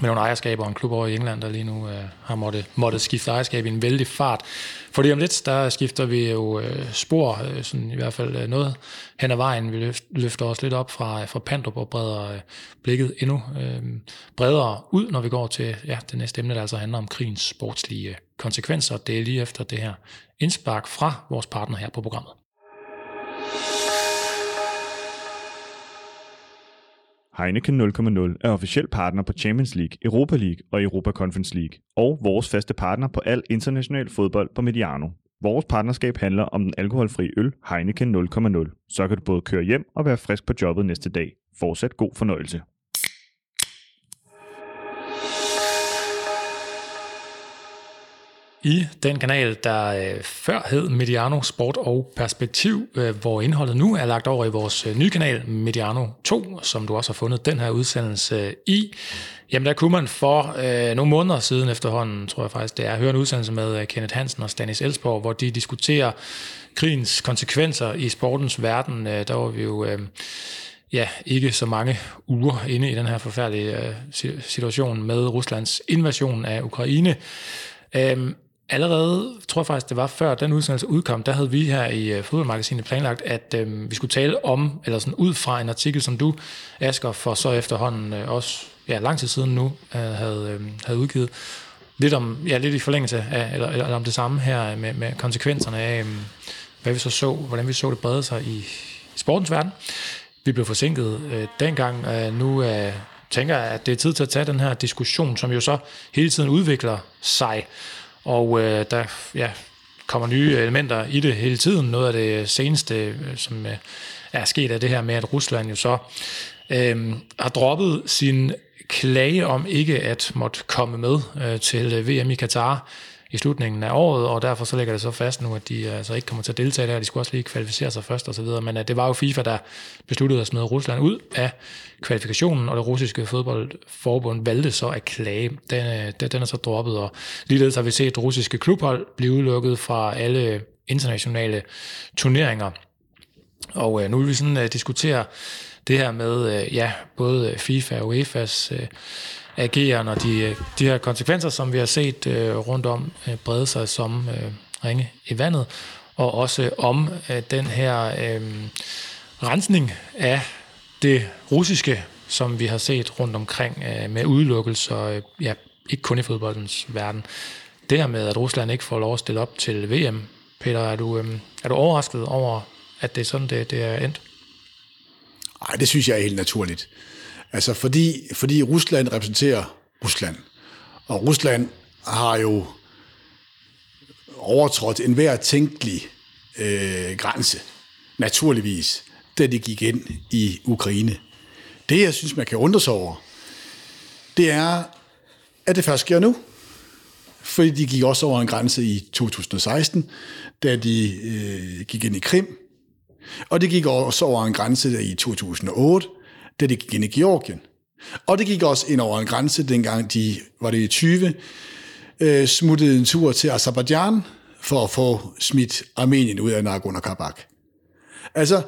B: med nogle ejerskaber og en klub over i England, der lige nu øh, har måttet, måttet skifte ejerskab i en vældig fart. Fordi om lidt, der skifter vi jo øh, spor, øh, sådan i hvert fald øh, noget hen ad vejen. Vi løft, løfter os lidt op fra, fra Pandrup og breder øh, blikket endnu øh, bredere ud, når vi går til ja, det næste emne, der altså handler om krigens sportslige konsekvenser. Det er lige efter det her indspark fra vores partner her på programmet.
A: Heineken 0,0 er officiel partner på Champions League, Europa League og Europa Conference League, og vores faste partner på al international fodbold på Mediano. Vores partnerskab handler om den alkoholfri øl Heineken 0,0. Så kan du både køre hjem og være frisk på jobbet næste dag. Fortsat god fornøjelse.
B: I den kanal, der øh, før hed Mediano Sport og Perspektiv, øh, hvor indholdet nu er lagt over i vores øh, nye kanal Mediano 2, som du også har fundet den her udsendelse øh, i. Jamen der kunne man for øh, nogle måneder siden efterhånden, tror jeg faktisk det er, høre en udsendelse med øh, Kenneth Hansen og Stanis Elsborg, hvor de diskuterer krigens konsekvenser i sportens verden. Øh, der var vi jo... Øh, ja, ikke så mange uger inde i den her forfærdelige øh, situation med Ruslands invasion af Ukraine. Øhm, allerede, tror jeg faktisk, det var før den udsendelse udkom, der havde vi her i øh, Fodboldmagasinet planlagt, at øh, vi skulle tale om, eller sådan ud fra en artikel, som du, Asger, for så efterhånden øh, også ja, lang tid siden nu øh, havde, øh, havde udgivet, lidt om, ja, lidt i forlængelse af, eller, eller om det samme her med, med konsekvenserne af, øh, hvad vi så så, hvordan vi så det brede sig i sportens verden. Vi blev forsinket øh, dengang. Øh, nu øh, tænker jeg, at det er tid til at tage den her diskussion, som jo så hele tiden udvikler sig. Og øh, der ja, kommer nye elementer i det hele tiden. Noget af det seneste, øh, som øh, er sket, er det her med, at Rusland jo så øh, har droppet sin klage om ikke at måtte komme med øh, til øh, VM i Katar i slutningen af året, og derfor så ligger det så fast nu, at de altså ikke kommer til at deltage der, de skulle også lige kvalificere sig først osv., så men at det var jo FIFA, der besluttede at smide Rusland ud af kvalifikationen, og det russiske fodboldforbund valgte så at klage. Øh, den, den er så droppet, og ligeledes har vi set russiske klubhold blive udelukket fra alle internationale turneringer. Og øh, nu vil vi sådan øh, diskutere det her med, øh, ja, både FIFA og UEFA's øh, agere, når de, øh, de her konsekvenser, som vi har set øh, rundt om, øh, brede sig som øh, ringe i vandet, og også om øh, den her øh, rensning af det russiske, som vi har set rundt omkring øh, med udelukkelser, øh, ja, ikke kun i fodboldens verden. Det her med, at Rusland ikke får lov at stille op til VM, Peter, er du, øh, er du overrasket over, at det er sådan, det, det er endt?
D: Nej, det synes jeg er helt naturligt. Altså fordi, fordi Rusland repræsenterer Rusland. Og Rusland har jo overtrådt enhver tænkelig øh, grænse, naturligvis, da de gik ind i Ukraine. Det, jeg synes, man kan undre sig over, det er, at det først sker nu. Fordi de gik også over en grænse i 2016, da de øh, gik ind i Krim. Og det gik også over en grænse i 2008, da de gik ind i Georgien. Og det gik også ind over en grænse, dengang de, var det i 20, øh, smuttede en tur til Azerbaijan for at få smidt Armenien ud af Nagorno-Karabakh. Altså,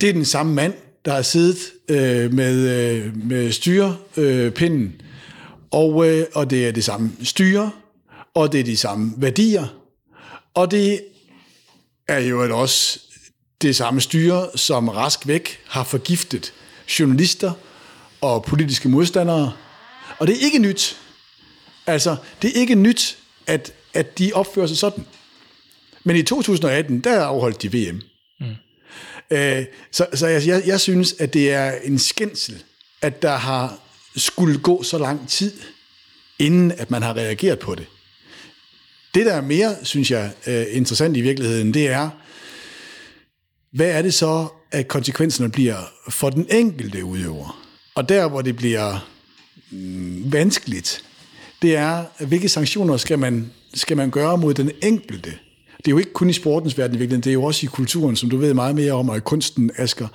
D: det er den samme mand, der har siddet øh, med, øh, med styrepinden, øh, og, øh, og det er det samme styre, og det er de samme værdier, og det er jo også det samme styre, som rask væk har forgiftet journalister og politiske modstandere. Og det er ikke nyt. Altså, det er ikke nyt, at, at de opfører sig sådan. Men i 2018, der afholdt de VM. Mm. Øh, så så jeg, jeg, jeg synes, at det er en skændsel, at der har skulle gå så lang tid, inden at man har reageret på det. Det, der er mere, synes jeg, øh, interessant i virkeligheden, det er, hvad er det så, at konsekvenserne bliver for den enkelte udøver? Og der, hvor det bliver mm, vanskeligt, det er, hvilke sanktioner skal man, skal man gøre mod den enkelte? Det er jo ikke kun i sportens verden i virkeligheden, det er jo også i kulturen, som du ved meget mere om, og i kunsten, Asger,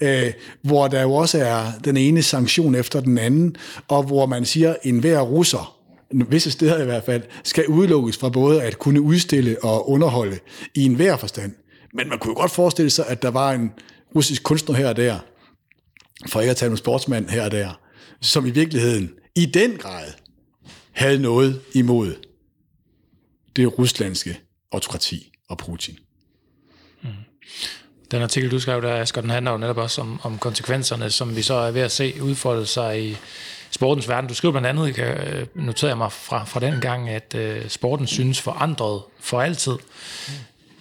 D: øh, hvor der jo også er den ene sanktion efter den anden, og hvor man siger, at enhver russer, visse steder i hvert fald, skal udelukkes fra både at kunne udstille og underholde i enhver forstand. Men man kunne jo godt forestille sig, at der var en russisk kunstner her og der, for ikke at tage en sportsmand her og der, som i virkeligheden i den grad havde noget imod det ruslandske autokrati og Putin.
B: Mm. Den artikel, du skrev der, Asger, den handler jo netop også om, om konsekvenserne, som vi så er ved at se udfolde sig i sportens verden. Du skriver blandt andet, kan øh, notere mig fra, fra den gang, at uh, sporten synes forandret for altid.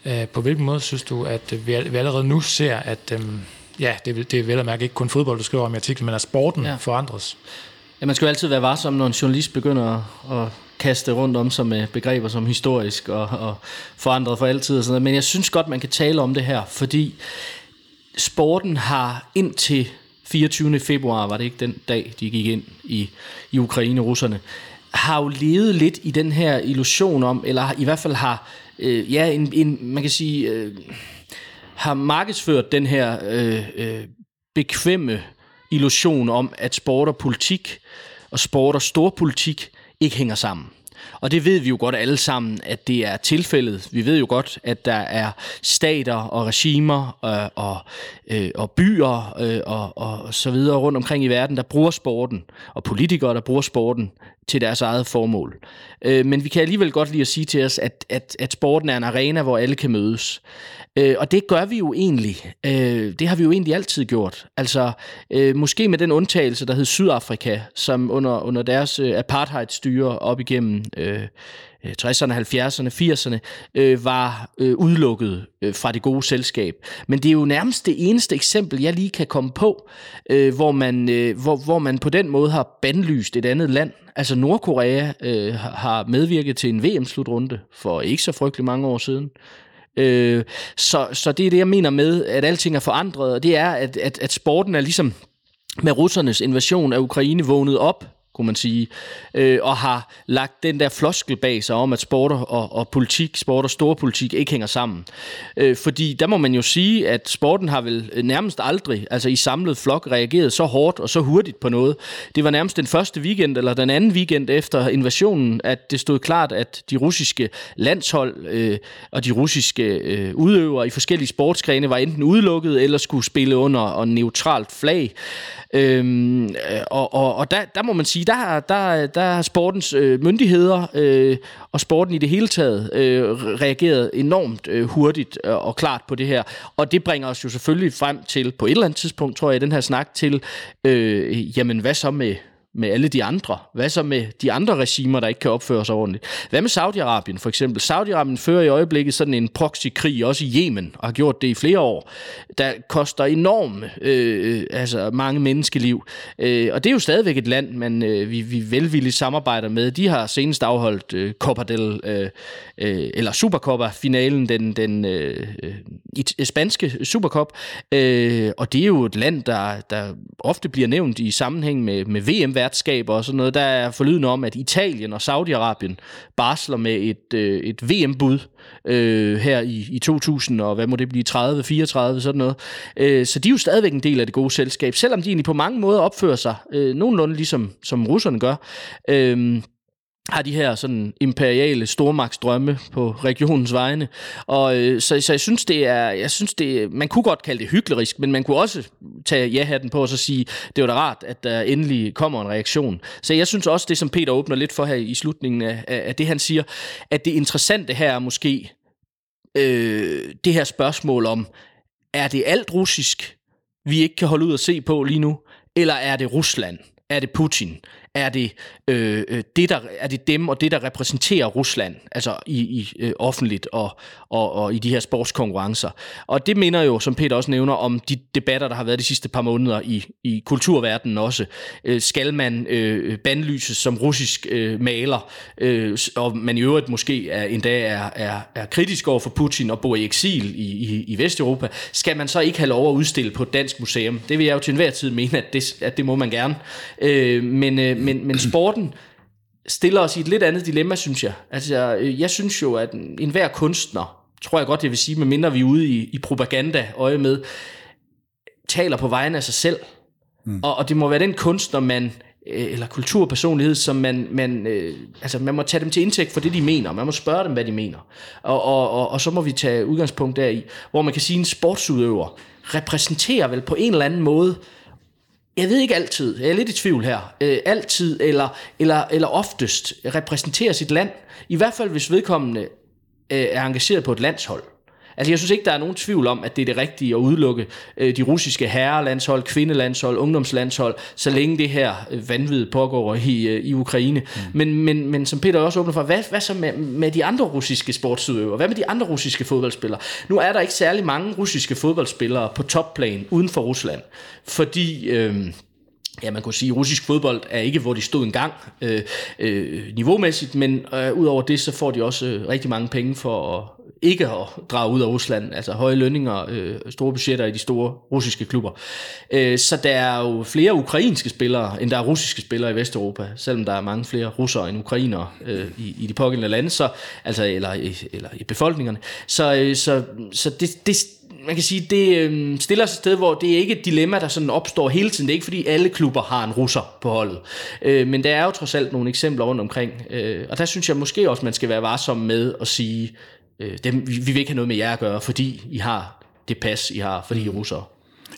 B: Uh, på hvilken måde synes du, at vi, allerede nu ser, at um, ja, det, det er vel at mærke ikke kun fodbold, du skriver om i artiklen, men at sporten ja. forandres?
C: Ja, man skal jo altid være varsom, når en journalist begynder at, at kaste rundt om sig med begreber som historisk og, og forandret for altid og sådan noget. Men jeg synes godt, man kan tale om det her, fordi sporten har indtil 24. februar, var det ikke den dag, de gik ind i, i Ukraine, russerne, har jo levet lidt i den her illusion om, eller i hvert fald har, øh, ja, en, en, man kan sige, øh, har markedsført den her øh, øh, bekvemme illusion om, at sport og politik og sport og storpolitik ikke hænger sammen. Og det ved vi jo godt alle sammen, at det er tilfældet. Vi ved jo godt, at der er stater og regimer og, og, øh, og byer øh, og, og så videre rundt omkring i verden, der bruger sporten, og politikere, der bruger sporten til deres eget formål. Øh, men vi kan alligevel godt lide at sige til os, at, at, at sporten er en arena, hvor alle kan mødes. Øh, og det gør vi jo egentlig. Øh, det har vi jo egentlig altid gjort. Altså, øh, måske med den undtagelse, der hed Sydafrika, som under, under deres øh, apartheidstyre op igennem øh, 60'erne, 70'erne, 80'erne, øh, var øh, udelukket øh, fra det gode selskab. Men det er jo nærmest det eneste eksempel, jeg lige kan komme på, øh, hvor, man, øh, hvor, hvor man på den måde har bandlyst et andet land. Altså Nordkorea øh, har medvirket til en VM-slutrunde for ikke så frygtelig mange år siden. Øh, så, så det er det, jeg mener med, at alting er forandret, og det er, at, at, at sporten er ligesom med russernes invasion af Ukraine vågnet op kunne man sige, øh, og har lagt den der floskel bag sig om, at sport og, og politik, sport og storpolitik ikke hænger sammen. Øh, fordi der må man jo sige, at sporten har vel øh, nærmest aldrig, altså i samlet flok, reageret så hårdt og så hurtigt på noget. Det var nærmest den første weekend, eller den anden weekend efter invasionen, at det stod klart, at de russiske landshold øh, og de russiske øh, udøvere i forskellige sportsgrene var enten udelukket eller skulle spille under og neutralt flag. Øhm, øh, og og, og der, der må man sige, der, der, der har sportens øh, myndigheder øh, og sporten i det hele taget øh, reageret enormt øh, hurtigt og, og klart på det her. Og det bringer os jo selvfølgelig frem til, på et eller andet tidspunkt, tror jeg, den her snak til, øh, jamen hvad så med med alle de andre? Hvad så med de andre regimer, der ikke kan opføre sig ordentligt? Hvad med Saudi-Arabien for eksempel? Saudi-Arabien fører i øjeblikket sådan en proxykrig også i Yemen, og har gjort det i flere år, der koster enormt øh, altså mange menneskeliv. Øh, og det er jo stadigvæk et land, man, øh, vi, vi velvilligt samarbejder med. De har senest afholdt øh, Copa del, øh, øh, eller Supercopa-finalen, den, den øh, øh spanske Supercop. Øh, og det er jo et land, der, der ofte bliver nævnt i sammenhæng med, med VM værtskaber og sådan noget, der er forlydende om, at Italien og Saudi-Arabien barsler med et, øh, et VM-bud øh, her i, i 2000, og hvad må det blive, 30, 34, sådan noget. Øh, så de er jo stadigvæk en del af det gode selskab, selvom de egentlig på mange måder opfører sig øh, nogenlunde ligesom som russerne gør. Øh, har de her sådan imperiale stormagtsdrømme på regionens vegne. Og øh, så, så jeg synes det er jeg synes det man kunne godt kalde det hyklerisk, men man kunne også tage ja-hatten på og så sige det var da rart at der endelig kommer en reaktion. Så jeg synes også det som Peter åbner lidt for her i slutningen af, af det han siger, at det interessante her er måske øh, det her spørgsmål om er det alt russisk vi ikke kan holde ud at se på lige nu, eller er det Rusland? Er det Putin? Er det, øh, øh, det der, er det dem og det, der repræsenterer Rusland, altså i, i øh, offentligt og, og, og i de her sportskonkurrencer. Og det minder jo, som Peter også nævner, om de debatter, der har været de sidste par måneder i, i kulturverdenen også. Øh, skal man øh, bandlyses som russisk øh, maler, øh, og man i øvrigt måske er, endda er, er, er kritisk over for Putin og bor i eksil i, i, i Vesteuropa, skal man så ikke have lov at udstille på et dansk museum? Det vil jeg jo til enhver tid mene, at det, at det må man gerne. Øh, men, øh, men, men sporten stiller os i et lidt andet dilemma, synes jeg. Altså, øh, jeg synes jo, at enhver kunstner, tror jeg godt, jeg vil sige, medmindre vi er ude i, i propaganda øje med, taler på vegne af sig selv. Mm. Og, og det må være den kunstner, man øh, eller kulturpersonlighed, som man, man, øh, altså man må tage dem til indtægt for det, de mener. Man må spørge dem, hvad de mener. Og, og, og, og så må vi tage udgangspunkt deri, hvor man kan sige, at en sportsudøver repræsenterer vel på en eller anden måde jeg ved ikke altid, jeg er lidt i tvivl her, øh, altid eller, eller, eller oftest repræsenterer sit land, i hvert fald hvis vedkommende øh, er engageret på et landshold. Altså jeg synes ikke, der er nogen tvivl om, at det er det rigtige at udelukke øh, de russiske herrelandshold, kvindelandshold, ungdomslandshold, så længe det her øh, vanvid pågår i, øh, i Ukraine. Mm. Men, men, men som Peter også åbner for, hvad, hvad så med, med de andre russiske sportsudøvere? Hvad med de andre russiske fodboldspillere? Nu er der ikke særlig mange russiske fodboldspillere på topplan uden for Rusland, fordi... Øh, ja, man kunne sige, at russisk fodbold er ikke, hvor de stod engang øh, øh, niveaumæssigt, men øh, udover det, så får de også øh, rigtig mange penge for at ikke at drage ud af Rusland, altså høje lønninger, øh, store budgetter i de store russiske klubber. Øh, så der er jo flere ukrainske spillere, end der er russiske spillere i Vesteuropa, selvom der er mange flere russere end ukrainere øh, i, i de pågældende lande, så, altså, eller, eller i befolkningerne. Så, øh, så, så det, det, man kan sige, det øh, stiller sig et sted, hvor det er ikke et dilemma, der sådan opstår hele tiden. Det er ikke, fordi alle klubber har en russer på holdet. Øh, men der er jo trods alt nogle eksempler rundt omkring. Øh, og der synes jeg måske også, man skal være varsom med at sige, øh, dem, vi, vi vil ikke have noget med jer at gøre, fordi I har det pas, I har, fordi I er russere.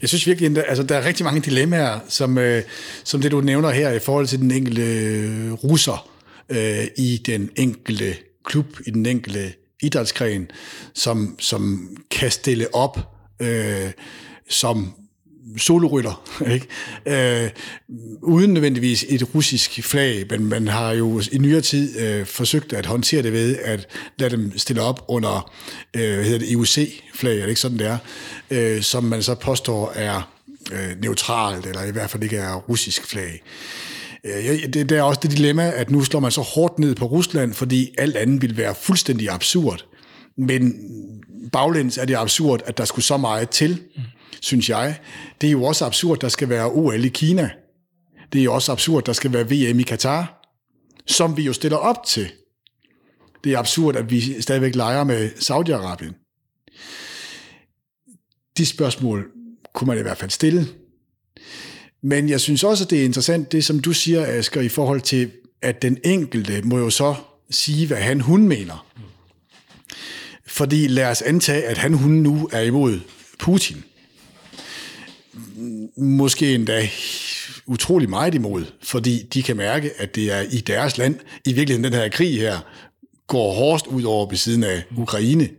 D: Jeg synes virkelig, at altså, der er rigtig mange dilemmaer, som, øh, som det du nævner her i forhold til den enkelte øh, russer øh, i den enkelte klub, i den enkelte idrætsgren, som, som kan stille op øh, som solorytter, ikke? Øh, uden nødvendigvis et russisk flag, men man har jo i nyere tid øh, forsøgt at håndtere det ved at lade dem stille op under øh, hvad hedder det, IOC-flag, er det ikke sådan det er, øh, som man så påstår er øh, neutralt, eller i hvert fald ikke er russisk flag. Øh, det, det er også det dilemma, at nu slår man så hårdt ned på Rusland, fordi alt andet vil være fuldstændig absurd. Men baglæns er det absurd, at der skulle så meget til. Mm synes jeg. Det er jo også absurd, der skal være OL i Kina. Det er jo også absurd, der skal være VM i Katar, som vi jo stiller op til. Det er absurd, at vi stadigvæk leger med Saudi-Arabien. De spørgsmål kunne man i hvert fald stille. Men jeg synes også, at det er interessant, det som du siger, Asger, i forhold til, at den enkelte må jo så sige, hvad han, hun mener. Fordi lad os antage, at han, hun nu er imod Putin måske endda utrolig meget imod, fordi de kan mærke, at det er i deres land, i virkeligheden den her krig her, går hårdest ud over ved siden af Ukraine.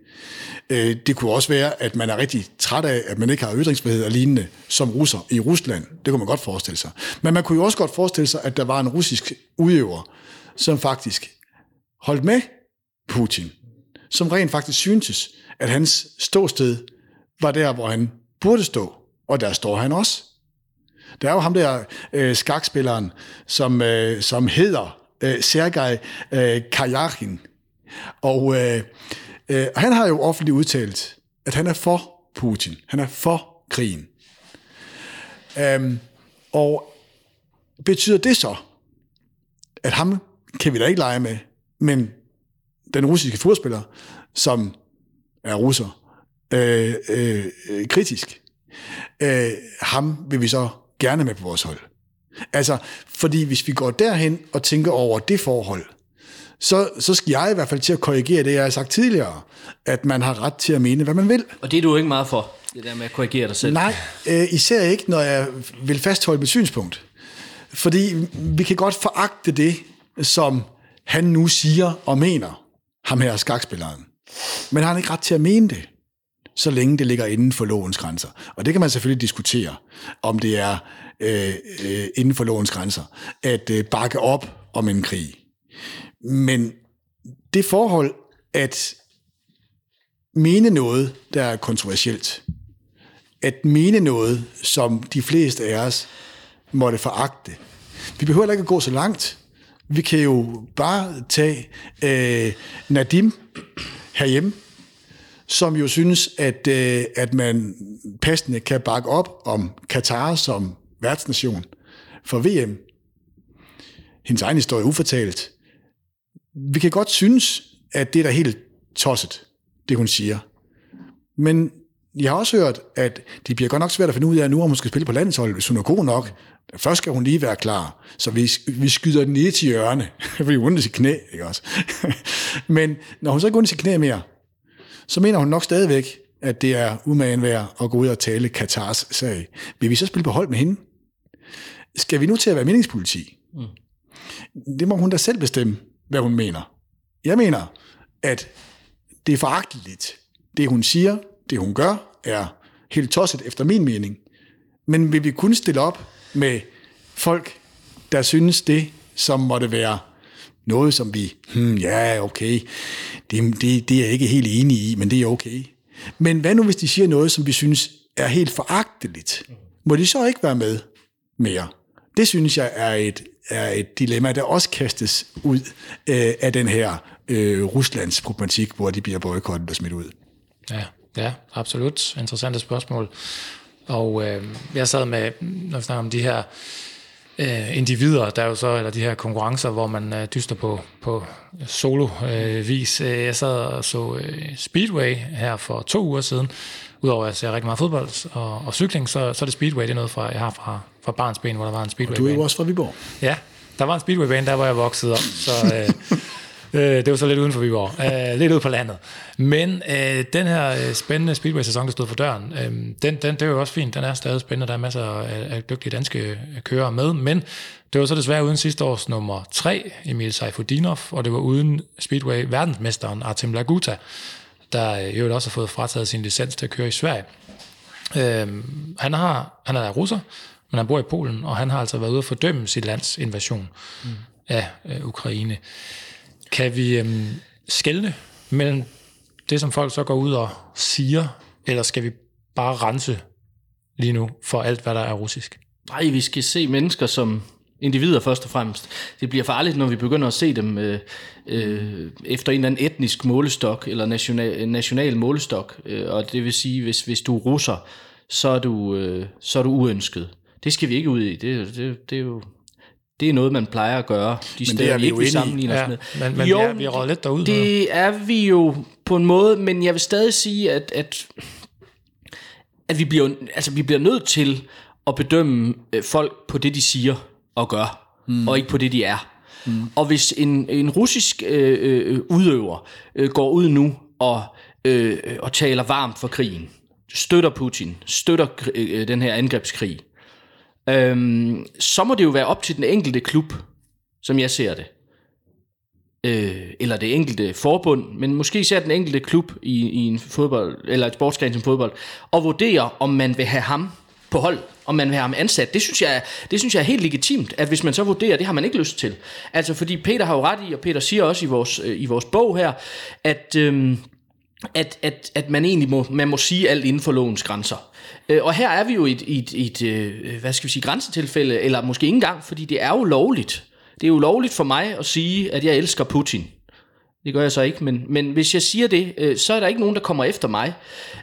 D: Øh, det kunne også være, at man er rigtig træt af, at man ikke har ytringsfrihed og lignende som russer i Rusland. Det kunne man godt forestille sig. Men man kunne jo også godt forestille sig, at der var en russisk udøver, som faktisk holdt med Putin, som rent faktisk syntes, at hans ståsted var der, hvor han burde stå. Og der står han også. Der er jo ham der øh, skakspilleren, som, øh, som hedder øh, Sergej øh, Kajakin. Og øh, øh, han har jo offentligt udtalt, at han er for Putin. Han er for krigen. Øhm, og betyder det så, at ham kan vi da ikke lege med, men den russiske fodspiller, som er russer, øh, øh, øh kritisk, øh, ham vil vi så gerne med på vores hold. Altså, fordi hvis vi går derhen og tænker over det forhold, så, så skal jeg i hvert fald til at korrigere det, jeg har sagt tidligere, at man har ret til at mene, hvad man vil.
C: Og det er du ikke meget for, det der med at korrigere dig selv?
D: Nej, øh, især ikke, når jeg vil fastholde mit synspunkt. Fordi vi kan godt foragte det, som han nu siger og mener, ham her skakspilleren. Men har han ikke ret til at mene det? Så længe det ligger inden for lovens grænser. Og det kan man selvfølgelig diskutere, om det er øh, øh, inden for lovens grænser, at øh, bakke op om en krig. Men det forhold, at mene noget, der er kontroversielt, at mene noget, som de fleste af os måtte foragte. Vi behøver ikke at gå så langt. Vi kan jo bare tage øh, Nadim herhjemme, som jo synes, at, øh, at man passende kan bakke op om Katar som værtsnation for VM. Hendes egen historie er ufortalt. Vi kan godt synes, at det er da helt tosset, det hun siger. Men jeg har også hørt, at det bliver godt nok svært at finde ud af nu, om hun skal spille på landshold, hvis hun er god nok. Først skal hun lige være klar, så vi, vi skyder den ned til hjørne, fordi hun er sit knæ, ikke også? Men når hun så ikke er sit knæ mere, så mener hun nok stadigvæk, at det er umagen værd at gå ud og tale Katars sag. Vil vi så spille på hold med hende? Skal vi nu til at være meningspoliti? Mm. Det må hun da selv bestemme, hvad hun mener. Jeg mener, at det er foragteligt. Det hun siger, det hun gør, er helt tosset efter min mening. Men vil vi kun stille op med folk, der synes det, som måtte være noget, som vi, hmm, ja, okay, det, det, det er jeg ikke helt enig i, men det er okay. Men hvad nu, hvis de siger noget, som vi synes er helt foragteligt? Må de så ikke være med mere? Det synes jeg er et, er et dilemma, der også kastes ud øh, af den her øh, Ruslands problematik, hvor de bliver boykottet og smidt ud.
B: Ja, ja, absolut. Interessante spørgsmål. Og øh, jeg sad med, når vi snakker om de her øh, individer, der er jo så, eller de her konkurrencer, hvor man øh, dyster på, på solo-vis. Øh, jeg sad og så øh, Speedway her for to uger siden, udover at jeg ser rigtig meget fodbold og, og cykling, så, så er det Speedway, det er noget, fra, jeg har fra, fra barnsben, hvor der var en speedway
D: Du er jo også fra Viborg.
B: Ja, der var en speedwaybane, der hvor jeg voksede op, så øh, øh, det var så lidt uden for Viborg, øh, lidt ude på landet. Men øh, den her spændende speedway-sæson, der stod for døren, øh, den, den, det er jo også fint, den er stadig spændende, der er masser af, af dygtige danske kørere med, men det var så desværre uden sidste års nummer 3, Emil Seifudinov, og det var uden speedway-verdensmesteren Artem Laguta, der jo også har fået frataget sin licens til at køre i Sverige. Øh, han, har, han er russer, men han bor i Polen, og han har altså været ude at fordømme sit lands invasion mm. af øh, Ukraine. Kan vi øhm, skelne mellem det, som folk så går ud og siger, eller skal vi bare rense lige nu for alt, hvad der er russisk?
C: Nej, vi skal se mennesker som individer først og fremmest. Det bliver farligt, når vi begynder at se dem øh, øh, efter en eller anden etnisk målestok, eller national, national målestok. Øh, og det vil sige, hvis, hvis du er russer, så er du, øh, så er du uønsket. Det skal vi ikke ud i. Det, det, det er jo det er noget, man plejer at gøre. De
D: men det er vi jo
C: ikke
B: ja,
C: med.
B: Men, men jo, vi er, vi er lidt derude.
C: Det er vi jo på en måde, men jeg vil stadig sige, at, at, at vi, bliver, altså, vi bliver nødt til at bedømme øh, folk på det, de siger og gør, mm. og ikke på det, de er. Mm. Og hvis en, en russisk øh, øh, udøver øh, går ud nu og, øh, og taler varmt for krigen, støtter Putin, støtter øh, den her angrebskrig, øhm, så må det jo være op til den enkelte klub, som jeg ser det. Øh, eller det enkelte forbund, men måske især den enkelte klub i, i en fodbold, eller et sportsgren som fodbold, og vurdere, om man vil have ham på hold, om man vil have ham ansat. Det synes, jeg, det synes jeg er helt legitimt, at hvis man så vurderer, det har man ikke lyst til. Altså fordi Peter har jo ret i, og Peter siger også i vores, øh, i vores bog her, at... Øh, at, at, at man egentlig må, man må sige alt inden for lovens grænser. Øh, og her er vi jo i et, et, et, et, hvad skal vi sige, grænsetilfælde, eller måske ikke engang, fordi det er jo lovligt. Det er jo lovligt for mig at sige, at jeg elsker Putin. Det gør jeg så ikke, men, men hvis jeg siger det, øh, så er der ikke nogen, der kommer efter mig.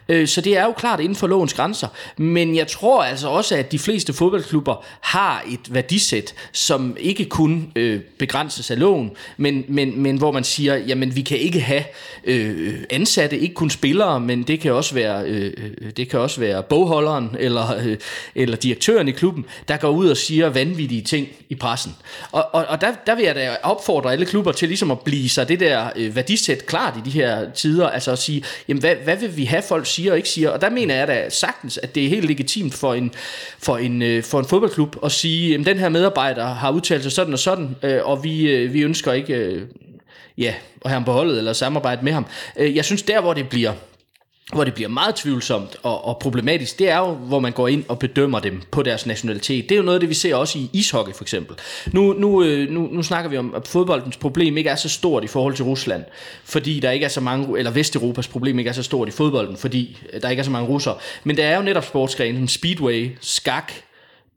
C: Øh, så det er jo klart inden for lovens grænser. Men jeg tror altså også, at de fleste fodboldklubber har et værdisæt, som ikke kun øh, begrænses af loven, men, men, men hvor man siger, jamen vi kan ikke have øh, ansatte, ikke kun spillere, men det kan også være, øh, øh det kan også være bogholderen eller, øh, eller direktøren i klubben, der går ud og siger vanvittige ting i pressen. Og, og, og der, der vil jeg da opfordre alle klubber til ligesom at blive sig det der øh, værdisæt klart i de her tider, altså at sige, jamen hvad, hvad vil vi have folk siger og ikke siger, og der mener jeg da sagtens, at det er helt legitimt for en, for en, øh, for en fodboldklub at sige, jamen den her medarbejder har udtalt sig sådan og sådan, øh, og vi, øh, vi ønsker ikke øh, ja, at have ham på holdet eller samarbejde med ham. Øh, jeg synes der, hvor det bliver hvor det bliver meget tvivlsomt og, og problematisk, det er jo, hvor man går ind og bedømmer dem på deres nationalitet. Det er jo noget af det, vi ser også i ishockey for eksempel. Nu, nu, øh, nu, nu snakker vi om, at fodboldens problem ikke er så stort i forhold til Rusland, fordi der ikke er så mange, eller Vesteuropas problem ikke er så stort i fodbolden, fordi der ikke er så mange russere. Men der er jo netop sportsgrene som speedway, skak,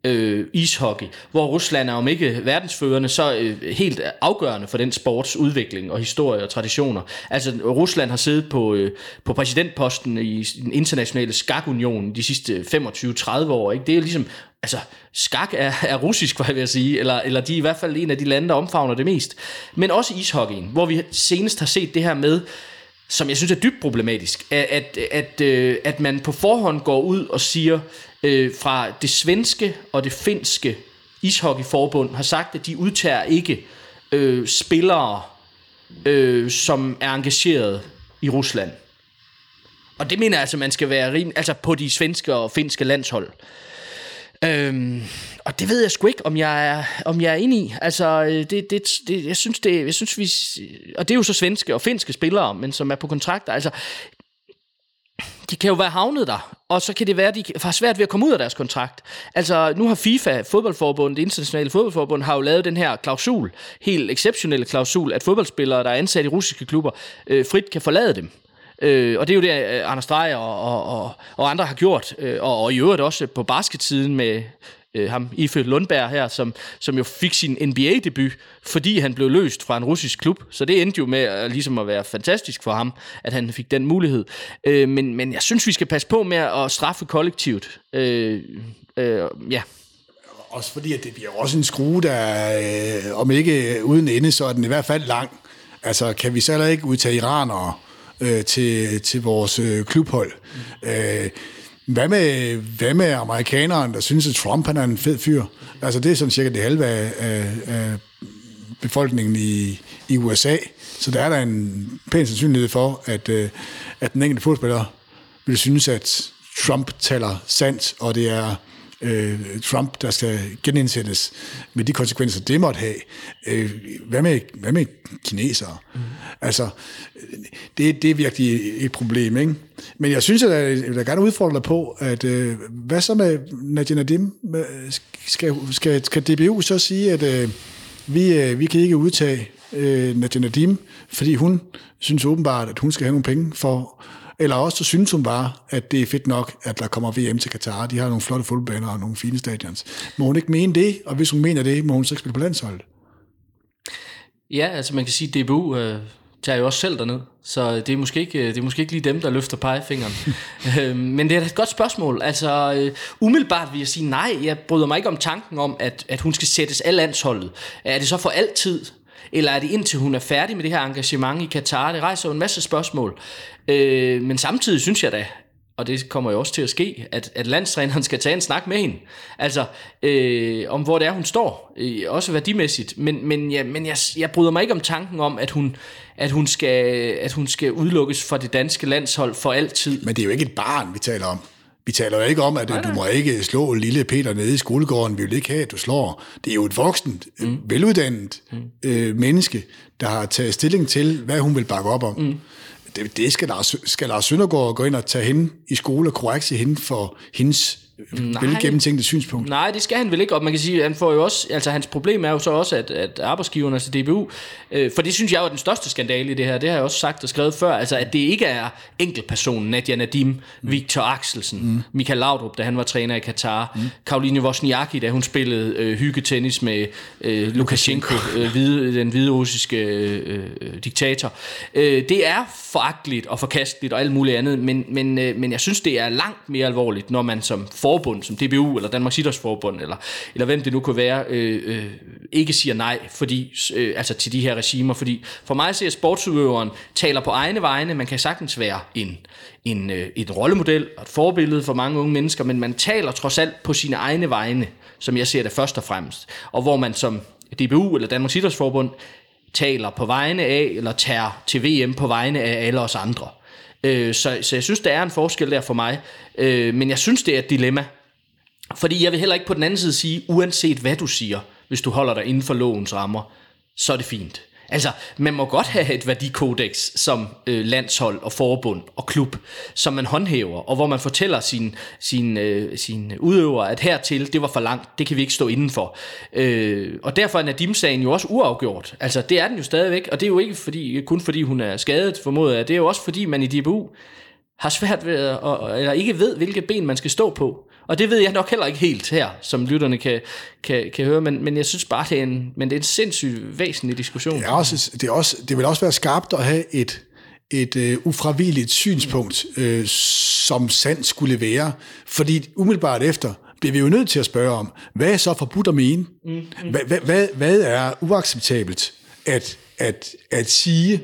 C: øh, ishockey, hvor Rusland er om ikke verdensførende, så øh, helt afgørende for den sports udvikling og historie og traditioner. Altså Rusland har siddet på, øh, på præsidentposten i den internationale skakunion de sidste 25-30 år. Ikke? Det er ligesom, altså skak er, er russisk, hvad jeg vil sige, eller, eller de er i hvert fald en af de lande, der omfavner det mest. Men også ishockeyen, hvor vi senest har set det her med, som jeg synes er dybt problematisk, at, at, at, øh, at man på forhånd går ud og siger, øh, fra det svenske og det finske ishockeyforbund har sagt, at de udtager ikke øh, spillere, øh, som er engageret i Rusland. Og det mener jeg altså, man skal være rim, altså på de svenske og finske landshold. Øhm, og det ved jeg sgu ikke, om jeg er, om jeg er inde i. Altså, øh, det, det, det, jeg synes, det, jeg synes, vi, og det er jo så svenske og finske spillere, men som er på kontrakter. Altså, de kan jo være havnet der, og så kan det være, at de har svært ved at komme ud af deres kontrakt. Altså, nu har FIFA, fodboldforbundet, det internationale fodboldforbund, har jo lavet den her klausul, helt exceptionelle klausul, at fodboldspillere, der er ansat i russiske klubber, øh, frit kan forlade dem. Øh, og det er jo det, øh, Anders Dreyer og, og, og, og andre har gjort, øh, og, og i øvrigt også på basketsiden med øh, ham, Ife Lundberg her, som, som jo fik sin NBA-debut, fordi han blev løst fra en russisk klub. Så det endte jo med at, ligesom at være fantastisk for ham, at han fik den mulighed. Øh, men, men jeg synes, vi skal passe på med at straffe kollektivt. Øh, øh, ja.
D: Også fordi, at det bliver også en skrue, der øh, om ikke uden ende, så er den i hvert fald lang. Altså, kan vi så heller ikke udtage iranere øh, til, til vores øh, klubhold? Mm. Øh, hvad med, hvad med amerikaneren, der synes, at Trump han er en fed fyr? Altså, det er sådan cirka det halve af, af, af befolkningen i, i USA. Så der er der en pæn sandsynlighed for, at, øh, at den enkelte fodspiller vil synes, at Trump taler sandt, og det er øh, Trump, der skal genindsættes med de konsekvenser, det måtte have. Øh, hvad, med, hvad med kinesere? Mm. Altså, det, det er virkelig et problem, ikke? Men jeg synes, at jeg, jeg vil gerne udfordre dig på, at øh, hvad så med Nadia Nadim? Skal, skal, skal DBU så sige, at øh, vi, øh, vi kan ikke udtage øh, Nadia Nadim, fordi hun synes åbenbart, at hun skal have nogle penge for eller også så synes hun bare, at det er fedt nok, at der kommer VM til Katar. De har nogle flotte fodboldbaner og nogle fine stadions. Må hun ikke mene det? Og hvis hun mener det, må hun så ikke spille på landsholdet?
C: Ja, altså man kan sige, at DBU øh, tager jo også selv derned. Så det er måske ikke, det er måske ikke lige dem, der løfter pegefingeren. øh, men det er et godt spørgsmål. Altså, øh, umiddelbart vil jeg sige nej. Jeg bryder mig ikke om tanken om, at, at hun skal sættes af landsholdet. Er det så for altid? Eller er det indtil hun er færdig med det her engagement i Katar? Det rejser jo en masse spørgsmål. Øh, men samtidig synes jeg da, og det kommer jo også til at ske, at, at landstræneren skal tage en snak med hende. Altså, øh, om hvor det er, hun står. Øh, også værdimæssigt. Men, men, ja, men jeg, jeg bryder mig ikke om tanken om, at hun, at hun, skal, at hun skal udelukkes fra det danske landshold for altid.
D: Men det er jo ikke et barn, vi taler om. Vi taler jo ikke om, at nej, nej. du må ikke slå lille Peter nede i skolegården. Vi vil ikke have, at du slår. Det er jo et voksent, mm. veluddannet mm. Øh, menneske, der har taget stilling til, hvad hun vil bakke op om. Mm det, det skal, Lars, skal Lars Søndergaard gå ind og tage hende i skole og korrekse hende for hendes Nej, gennemtænkte synspunkt.
C: Nej, det skal han vel ikke, og man kan sige, at han får jo også, altså hans problem er jo så også, at, at arbejdsgiverne, altså DBU, øh, for det synes jeg er den største skandale i det her, det har jeg også sagt og skrevet før, altså at det ikke er enkeltpersonen, Nadia Nadim, mm. Victor Axelsen, mm. Michael Laudrup, da han var træner i Katar, mm. Karoline Wozniacki, da hun spillede øh, hyggetennis med øh, Lukashenko, øh, hvide, den hvide russiske øh, øh, diktator. Øh, det er foragteligt og forkasteligt og alt muligt andet, men, men, øh, men jeg synes, det er langt mere alvorligt, når man som forbund, som DBU eller Danmarks Idrætsforbund, eller, eller hvem det nu kunne være, øh, øh, ikke siger nej fordi, øh, altså til de her regimer. Fordi for mig ser sportsudøveren taler på egne vegne. Man kan sagtens være en, en, øh, et rollemodel og et forbillede for mange unge mennesker, men man taler trods alt på sine egne vegne, som jeg ser det først og fremmest. Og hvor man som DBU eller Danmarks Idrætsforbund taler på vegne af, eller tager til VM på vegne af alle os andre. Øh, så, så jeg synes, der er en forskel der for mig. Øh, men jeg synes, det er et dilemma. Fordi jeg vil heller ikke på den anden side sige, uanset hvad du siger, hvis du holder dig inden for lovens rammer, så er det fint. Altså, man må godt have et værdikodex som øh, landshold og forbund og klub, som man håndhæver, og hvor man fortæller sine sin, øh, sin udøvere, at hertil, det var for langt, det kan vi ikke stå indenfor. Øh, og derfor er Nadim-sagen jo også uafgjort. Altså, det er den jo stadigvæk, og det er jo ikke fordi, kun fordi hun er skadet, formoder jeg. Det er jo også fordi, man i DBU har svært ved, at, eller ikke ved, hvilke ben man skal stå på. Og det ved jeg nok heller ikke helt her, som lytterne kan, kan, kan høre, men, men jeg synes bare, det er en, men det er en sindssygt væsentlig diskussion.
D: Det, er også, det, er også, det vil også være skarpt at have et, et uh, ufravilligt synspunkt, uh, som sand skulle være. Fordi umiddelbart efter bliver vi jo nødt til at spørge om, hvad er så forbudt at mene? Mm, mm. Hvad, hvad, hvad, hvad er uacceptabelt at, at, at sige?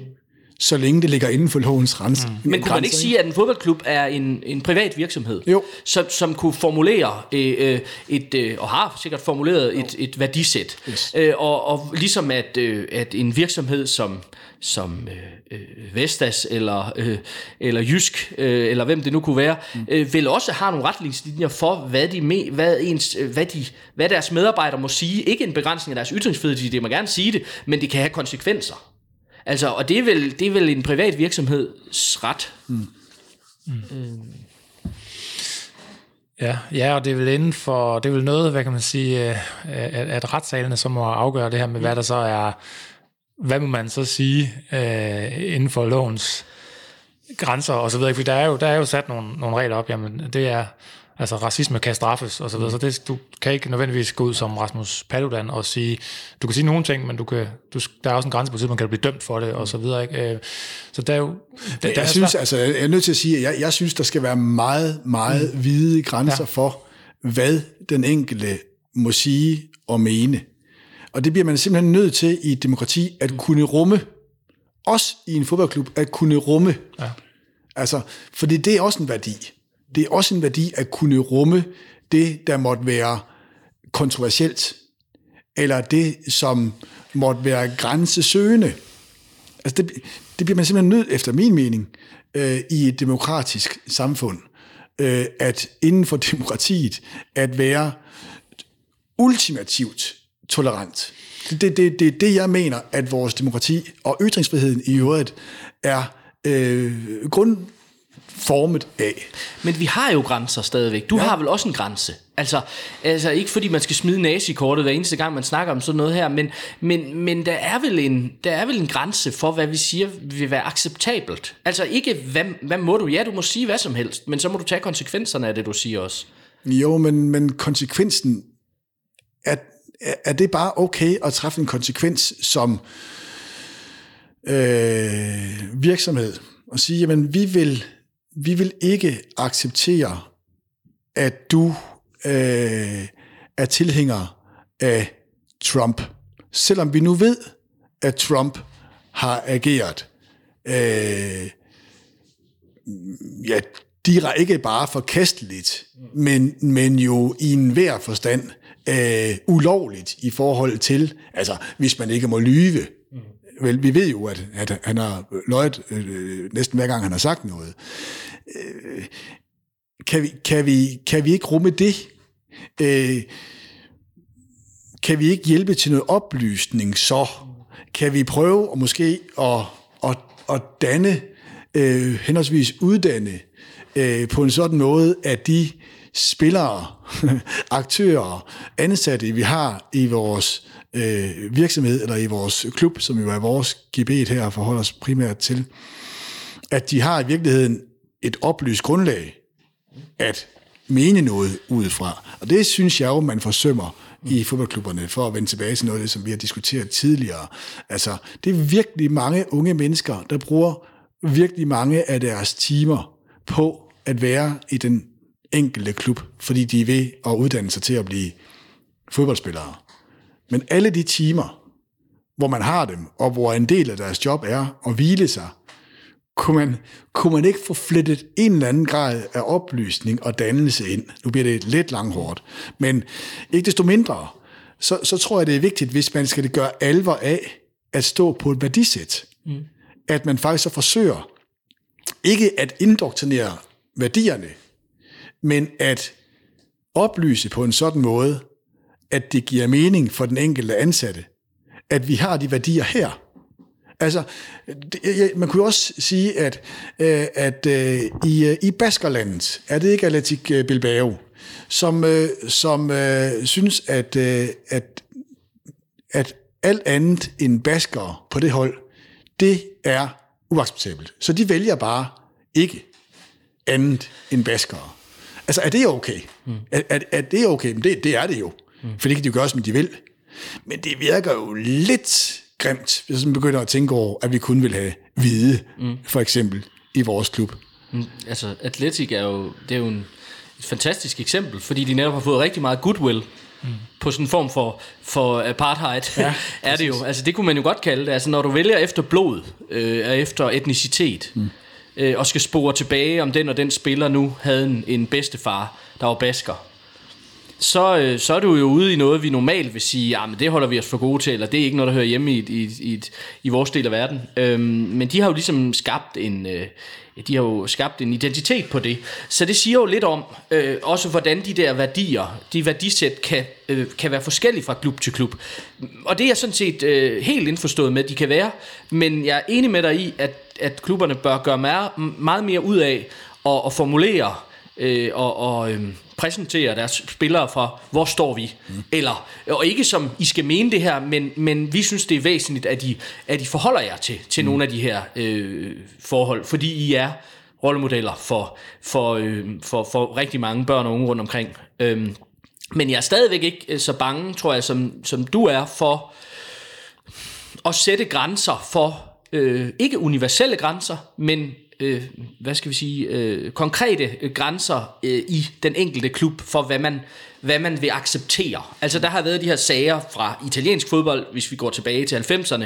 D: Så længe det ligger inden for lovens rens. Mm.
C: Men kunne man ikke sige, at en fodboldklub er en, en privat virksomhed,
D: jo.
C: Som, som kunne formulere øh, øh, et, øh, og har sikkert formuleret et, et værdisæt, yes. øh, og, og ligesom at, øh, at en virksomhed som som øh, øh, Vestas eller, øh, eller Jysk, øh, eller hvem det nu kunne være, mm. øh, vil også have nogle retningslinjer for, hvad, de me, hvad, ens, øh, hvad, de, hvad deres medarbejdere må sige. Ikke en begrænsning af deres ytringsfrihed, de må gerne sige det, men det kan have konsekvenser. Altså, og det er vel, det er vel en privat virksomheds ret. Mm. Mm.
B: Øh. Ja, ja, og det er vel inden for, det er vel noget, hvad kan man sige, øh, at, at retssalene så må afgøre det her med, hvad der så er, hvad må man så sige øh, inden for lovens grænser og så videre, for der er jo, der er jo sat nogle, nogle regler op, jamen det er, Altså racisme kan straffes og så videre, mm. så det, du kan ikke nødvendigvis gå ud som Rasmus Paludan og sige, du kan sige nogle ting, men du kan, du, der er også en grænse på tid, man kan blive dømt for det og så videre. Ikke? Øh, så der er jo...
D: Der, jeg, der er synes, altså, jeg er nødt til at sige, at jeg, jeg synes, der skal være meget, meget mm. hvide grænser ja. for, hvad den enkelte må sige og mene. Og det bliver man simpelthen nødt til i et demokrati at kunne rumme. Også i en fodboldklub, at kunne rumme.
B: Ja.
D: Altså, fordi det er også en værdi. Det er også en værdi at kunne rumme det, der måtte være kontroversielt, eller det, som måtte være grænsesøgende. Altså, det, det bliver man simpelthen nødt, efter min mening, øh, i et demokratisk samfund, øh, at inden for demokratiet, at være ultimativt tolerant. Det er det, det, det, det, jeg mener, at vores demokrati og ytringsfriheden i øvrigt er øh, grundformet af.
C: Men vi har jo grænser stadigvæk. Du ja. har vel også en grænse. Altså, altså ikke fordi man skal smide nazikortet hver eneste gang, man snakker om sådan noget her, men, men, men der, er vel en, der er vel en grænse for, hvad vi siger vil være acceptabelt. Altså ikke, hvad, hvad må du? Ja, du må sige hvad som helst, men så må du tage konsekvenserne af det, du siger også.
D: Jo, men, men konsekvensen, er, er det bare okay at træffe en konsekvens som øh, virksomhed og sige, jamen vi vil, vi vil ikke acceptere, at du øh, er tilhænger af Trump. Selvom vi nu ved, at Trump har ageret øh, ja, de ikke bare forkasteligt, men, men jo i enhver forstand øh, ulovligt i forhold til, altså hvis man ikke må lyve. Vel, vi ved jo, at, at han har løjet øh, næsten hver gang, han har sagt noget. Øh, kan, vi, kan, vi, kan vi ikke rumme det? Øh, kan vi ikke hjælpe til noget oplysning så? Kan vi prøve at måske at, at, at danne, øh, henholdsvis uddanne, øh, på en sådan måde, at de spillere, aktører, ansatte, vi har i vores øh, virksomhed, eller i vores klub, som jo er vores gebet her, forholder os primært til, at de har i virkeligheden et oplyst grundlag at mene noget udefra. Og det synes jeg jo, man forsømmer i fodboldklubberne, for at vende tilbage til noget af det, som vi har diskuteret tidligere. Altså, det er virkelig mange unge mennesker, der bruger virkelig mange af deres timer på at være i den enkelte klub, fordi de er ved at uddanne sig til at blive fodboldspillere. Men alle de timer, hvor man har dem, og hvor en del af deres job er at hvile sig, kunne man, kunne man ikke få flettet en eller anden grad af oplysning og dannelse ind. Nu bliver det lidt langhårdt. Men ikke desto mindre, så, så tror jeg, det er vigtigt, hvis man skal gøre alvor af at stå på et værdisæt. Mm. At man faktisk så forsøger ikke at indoktrinere værdierne, men at oplyse på en sådan måde, at det giver mening for den enkelte ansatte, at vi har de værdier her. Altså, det, man kunne også sige, at, øh, at øh, i, øh, i Baskerlandet er det ikke Atletic Bilbao, som, som synes, at, at, at alt andet end baskere på det hold, det er uacceptabelt. Så de vælger bare ikke andet end baskere. Altså, er det okay? Mm. Er, er, er det okay? Men det, det er det jo. Mm. For det kan de jo gøre, som de vil. Men det virker jo lidt grimt, hvis man begynder at tænke over, at vi kun vil have hvide, mm. for eksempel, i vores klub.
C: Mm. Altså, Atletic er jo, det er jo en, et fantastisk eksempel, fordi de netop har fået rigtig meget goodwill mm. på sådan en form for, for apartheid, ja, er det jo. Altså, det kunne man jo godt kalde det. Altså, når du vælger efter blod, øh, efter etnicitet, mm øh, og skal spore tilbage, om den og den spiller nu havde en, en bedstefar, der var basker, så, øh, så er du jo ude i noget, vi normalt vil sige, ja, men det holder vi os for gode til, eller det er ikke noget, der hører hjemme i, i, i, i vores del af verden. Øhm, men de har jo ligesom skabt en, øh, de har jo skabt en identitet på det. Så det siger jo lidt om, øh, også hvordan de der værdier, de værdisæt kan, øh, kan være forskellige fra klub til klub. Og det er jeg sådan set øh, helt indforstået med, at de kan være. Men jeg er enig med dig i, at, at klubberne bør gøre meget, meget mere ud af at, at formulere øh, og, og øh, præsentere deres spillere fra, hvor står vi? Mm. Eller, og ikke som, I skal mene det her, men, men vi synes, det er væsentligt, at I, at I forholder jer til, til mm. nogle af de her øh, forhold, fordi I er rollemodeller for, for, øh, for, for rigtig mange børn og unge rundt omkring. Øhm, men jeg er stadigvæk ikke øh, så bange, tror jeg, som, som du er, for at sætte grænser for, øh, ikke universelle grænser, men øh, hvad skal vi sige, øh, konkrete øh, grænser øh, i den enkelte klub for, hvad man, hvad man vil acceptere. Altså der har været de her sager fra italiensk fodbold, hvis vi går tilbage til 90'erne,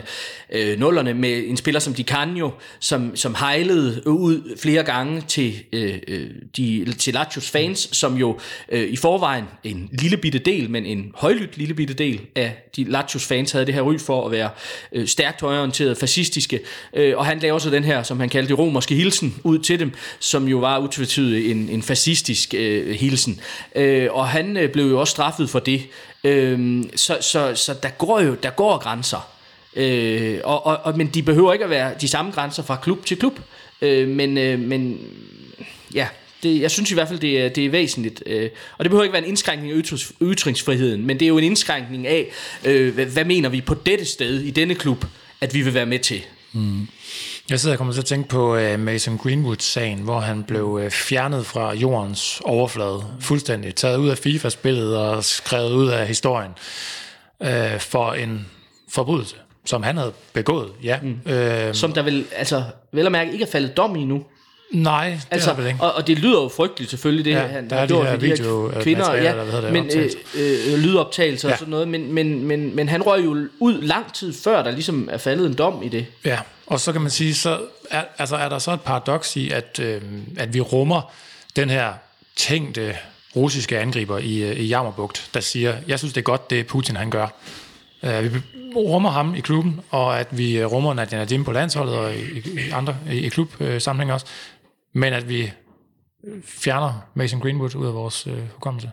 C: øh, 0'erne, med en spiller som Di Canio, som, som hejlede ud flere gange til, øh, øh, de, til Lazios fans, som jo øh, i forvejen en lille bitte del, men en højlydt lille bitte del af de Lazios fans havde det her ry for at være øh, stærkt højorienterede, fascistiske, øh, og han lavede så den her, som han kaldte romerske hilsen, ud til dem, som jo var utvetydigt en, en fascistisk øh, hilsen. Øh, og han øh, Øh, blev jo også straffet for det. Øh, så, så, så der går jo der går grænser. Øh, og, og, og, men de behøver ikke at være de samme grænser fra klub til klub. Øh, men, øh, men ja, det, jeg synes i hvert fald, det er, det er væsentligt. Øh, og det behøver ikke være en indskrænkning af ytrings, ytringsfriheden, men det er jo en indskrænkning af, øh, hvad, hvad mener vi på dette sted i denne klub, at vi vil være med til. Mm.
B: Jeg sidder og kommer til at tænke på uh, Mason Greenwood-sagen, hvor han blev uh, fjernet fra jordens overflade, fuldstændig taget ud af FIFA-spillet og skrevet ud af historien uh, for en forbrydelse, som han havde begået, ja. Mm.
C: Uh, som der vil, altså, vel at mærke ikke er faldet dom i nu.
B: Nej, det altså, er det ikke.
C: Og, og det lyder jo frygteligt selvfølgelig, det
B: ja,
C: han
B: der har gjort de her, video,
C: de kvinder, ja, eller hvad det, men øh, øh, lydoptagelser ja. og sådan noget, men, men, men, men han røg jo ud lang tid før, der ligesom er faldet en dom i det.
B: Ja, og så kan man sige, så er, altså er der så et paradoks i, at, øh, at vi rummer den her tænkte russiske angriber i, øh, i Jammerbugt, der siger, jeg synes det er godt, det Putin han gør. Uh, vi rummer ham i klubben, og at vi rummer Nadia Nadim på landsholdet og i, i andre i, i klubsammenhæng også men at vi fjerner Mason Greenwood ud af vores øh, hukommelse.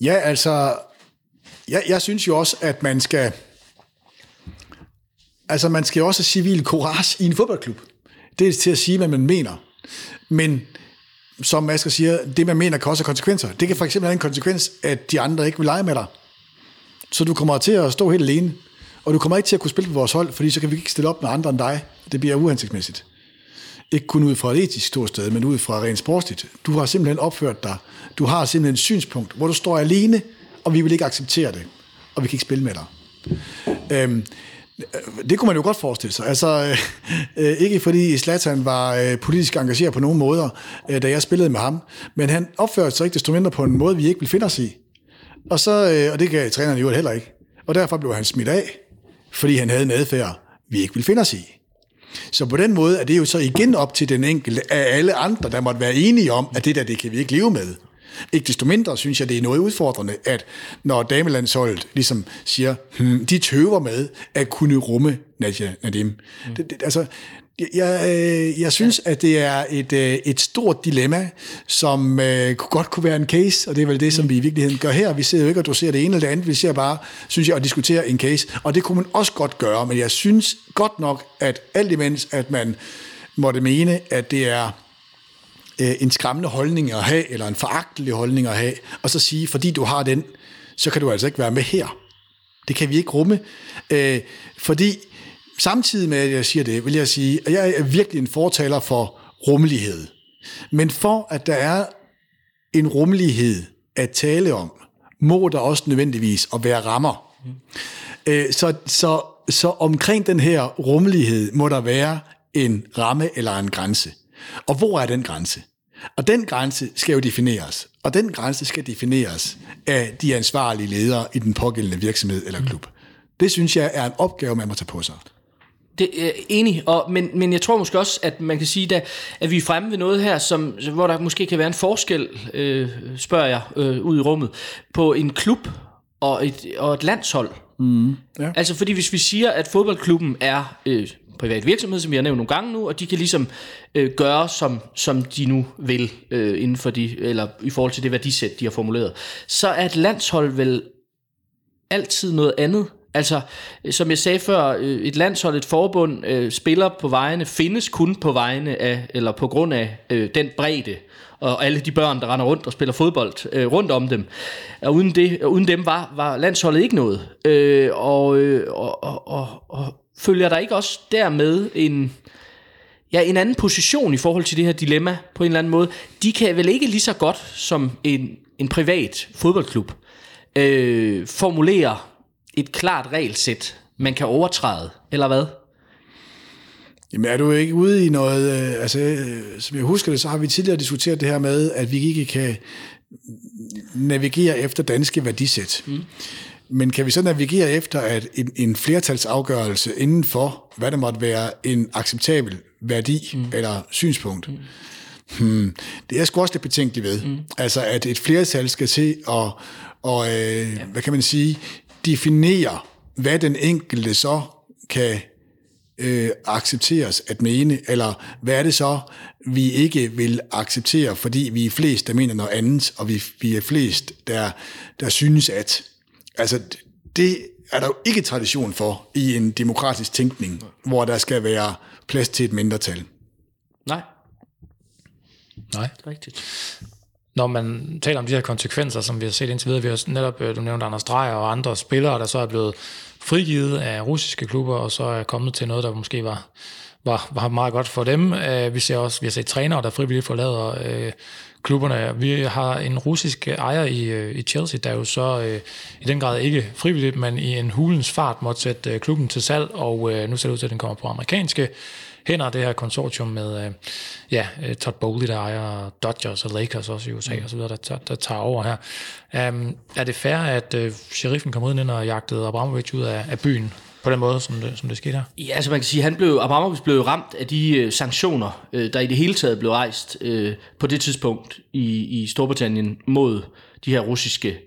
D: Ja, altså, jeg, jeg synes jo også, at man skal, altså man skal også have civil courage i en fodboldklub. Det er til at sige, hvad man mener. Men som Asger siger, det man mener kan også have konsekvenser. Det kan for eksempel have en konsekvens, at de andre ikke vil lege med dig. Så du kommer til at stå helt alene. Og du kommer ikke til at kunne spille på vores hold, fordi så kan vi ikke stille op med andre end dig. Det bliver uhensigtsmæssigt. Ikke kun ud fra et etisk ståsted, men ud fra rent sportsligt. Du har simpelthen opført dig. Du har simpelthen et synspunkt, hvor du står alene, og vi vil ikke acceptere det. Og vi kan ikke spille med dig. Øhm, øh, det kunne man jo godt forestille sig. Altså, øh, øh, ikke fordi Zlatan var øh, politisk engageret på nogen måder, øh, da jeg spillede med ham, men han opførte sig ikke desto mindre på en måde, vi ikke vil finde os i. Og, så, øh, og det gav træneren jo heller ikke. Og derfor blev han smidt af, fordi han havde en adfærd, vi ikke vil finde os i. Så på den måde er det jo så igen op til den enkelte af alle andre, der måtte være enige om, at det der, det kan vi ikke leve med. Ikke desto mindre synes jeg, det er noget udfordrende, at når damelandsholdet ligesom siger, hmm, de tøver med at kunne rumme Nadia Nadim. Mm. Det, det, altså, jeg, øh, jeg synes, at det er et, øh, et stort dilemma, som øh, godt kunne være en case, og det er vel det, som vi i virkeligheden gør her. Vi ser jo ikke og doserer det ene eller det andet, vi ser bare, synes jeg, at diskutere en case, og det kunne man også godt gøre, men jeg synes godt nok, at alt imens, at man måtte mene, at det er øh, en skræmmende holdning at have, eller en foragtelig holdning at have, og så sige, fordi du har den, så kan du altså ikke være med her. Det kan vi ikke rumme, øh, fordi samtidig med, at jeg siger det, vil jeg sige, at jeg er virkelig en fortaler for rummelighed. Men for at der er en rummelighed at tale om, må der også nødvendigvis at være rammer. Mm. Så, så, så omkring den her rummelighed må der være en ramme eller en grænse. Og hvor er den grænse? Og den grænse skal jo defineres. Og den grænse skal defineres af de ansvarlige ledere i den pågældende virksomhed eller klub. Det synes jeg er en opgave, man må tage på sig.
C: Det er enig, og, men, men jeg tror måske også, at man kan sige, da, at vi er fremme ved noget her, som, hvor der måske kan være en forskel, øh, spørger jeg, øh, ud i rummet, på en klub og et, og et landshold. Mm, ja. Altså fordi hvis vi siger, at fodboldklubben er øh, privat virksomhed, som vi har nævnt nogle gange nu, og de kan ligesom øh, gøre, som, som de nu vil, øh, inden for de, eller i forhold til det værdisæt, de har formuleret, så er et landshold vel altid noget andet Altså, som jeg sagde før, øh, et landshold, et forbund, øh, spiller på vejene, findes kun på vejene af, eller på grund af øh, den bredde, og alle de børn, der render rundt og spiller fodbold øh, rundt om dem. Og uden, det, uden dem var, var landsholdet ikke noget. Øh, og, øh, og, og, og, og følger der ikke også dermed en, ja, en anden position i forhold til det her dilemma på en eller anden måde? De kan vel ikke lige så godt som en, en privat fodboldklub øh, formulere et klart regelsæt, man kan overtræde, eller hvad?
D: Jamen er du ikke ude i noget, øh, altså øh, som jeg husker det, så har vi tidligere diskuteret det her med, at vi ikke kan navigere efter danske værdisæt. Mm. Men kan vi så navigere efter at en, en flertalsafgørelse inden for, hvad der måtte være en acceptabel værdi mm. eller synspunkt? Mm. Hmm, det er jeg sgu også lidt betænkelig ved. Mm. Altså, at et flertal skal se og, og øh, ja. hvad kan man sige, definere, hvad den enkelte så kan øh, accepteres at mene, eller hvad er det så, vi ikke vil acceptere, fordi vi er flest, der mener noget andet, og vi, vi er flest, der, der synes at. Altså, det er der jo ikke tradition for i en demokratisk tænkning, hvor der skal være plads til et mindretal.
C: Nej.
B: Nej.
C: Rigtigt.
B: Når man taler om de her konsekvenser, som vi har set indtil videre, vi har netop, øh, du nævnte Anders Dreyer og andre spillere, der så er blevet frigivet af russiske klubber, og så er kommet til noget, der måske var, var, var meget godt for dem. Øh, vi ser også, vi har set trænere, der frivilligt forlader øh, klubberne. Vi har en russisk ejer i, øh, i Chelsea, der jo så øh, i den grad ikke frivilligt, men i en hulens fart måtte sætte øh, klubben til salg, og øh, nu ser det ud til, at den kommer på amerikanske hænder, det her konsortium med øh, ja, øh, Todd Bowley, der ejer Dodgers og Lakers også i USA mm. videre, der, der, der tager over her. Um, er det fair, at øh, sheriffen kom ud ind og jagtede Abramovich ud af, af byen på den måde, som det, som det skete her?
C: Ja, altså man kan sige, han blev, Abramovich blev ramt af de øh, sanktioner, øh, der i det hele taget blev rejst øh, på det tidspunkt i, i Storbritannien mod de her russiske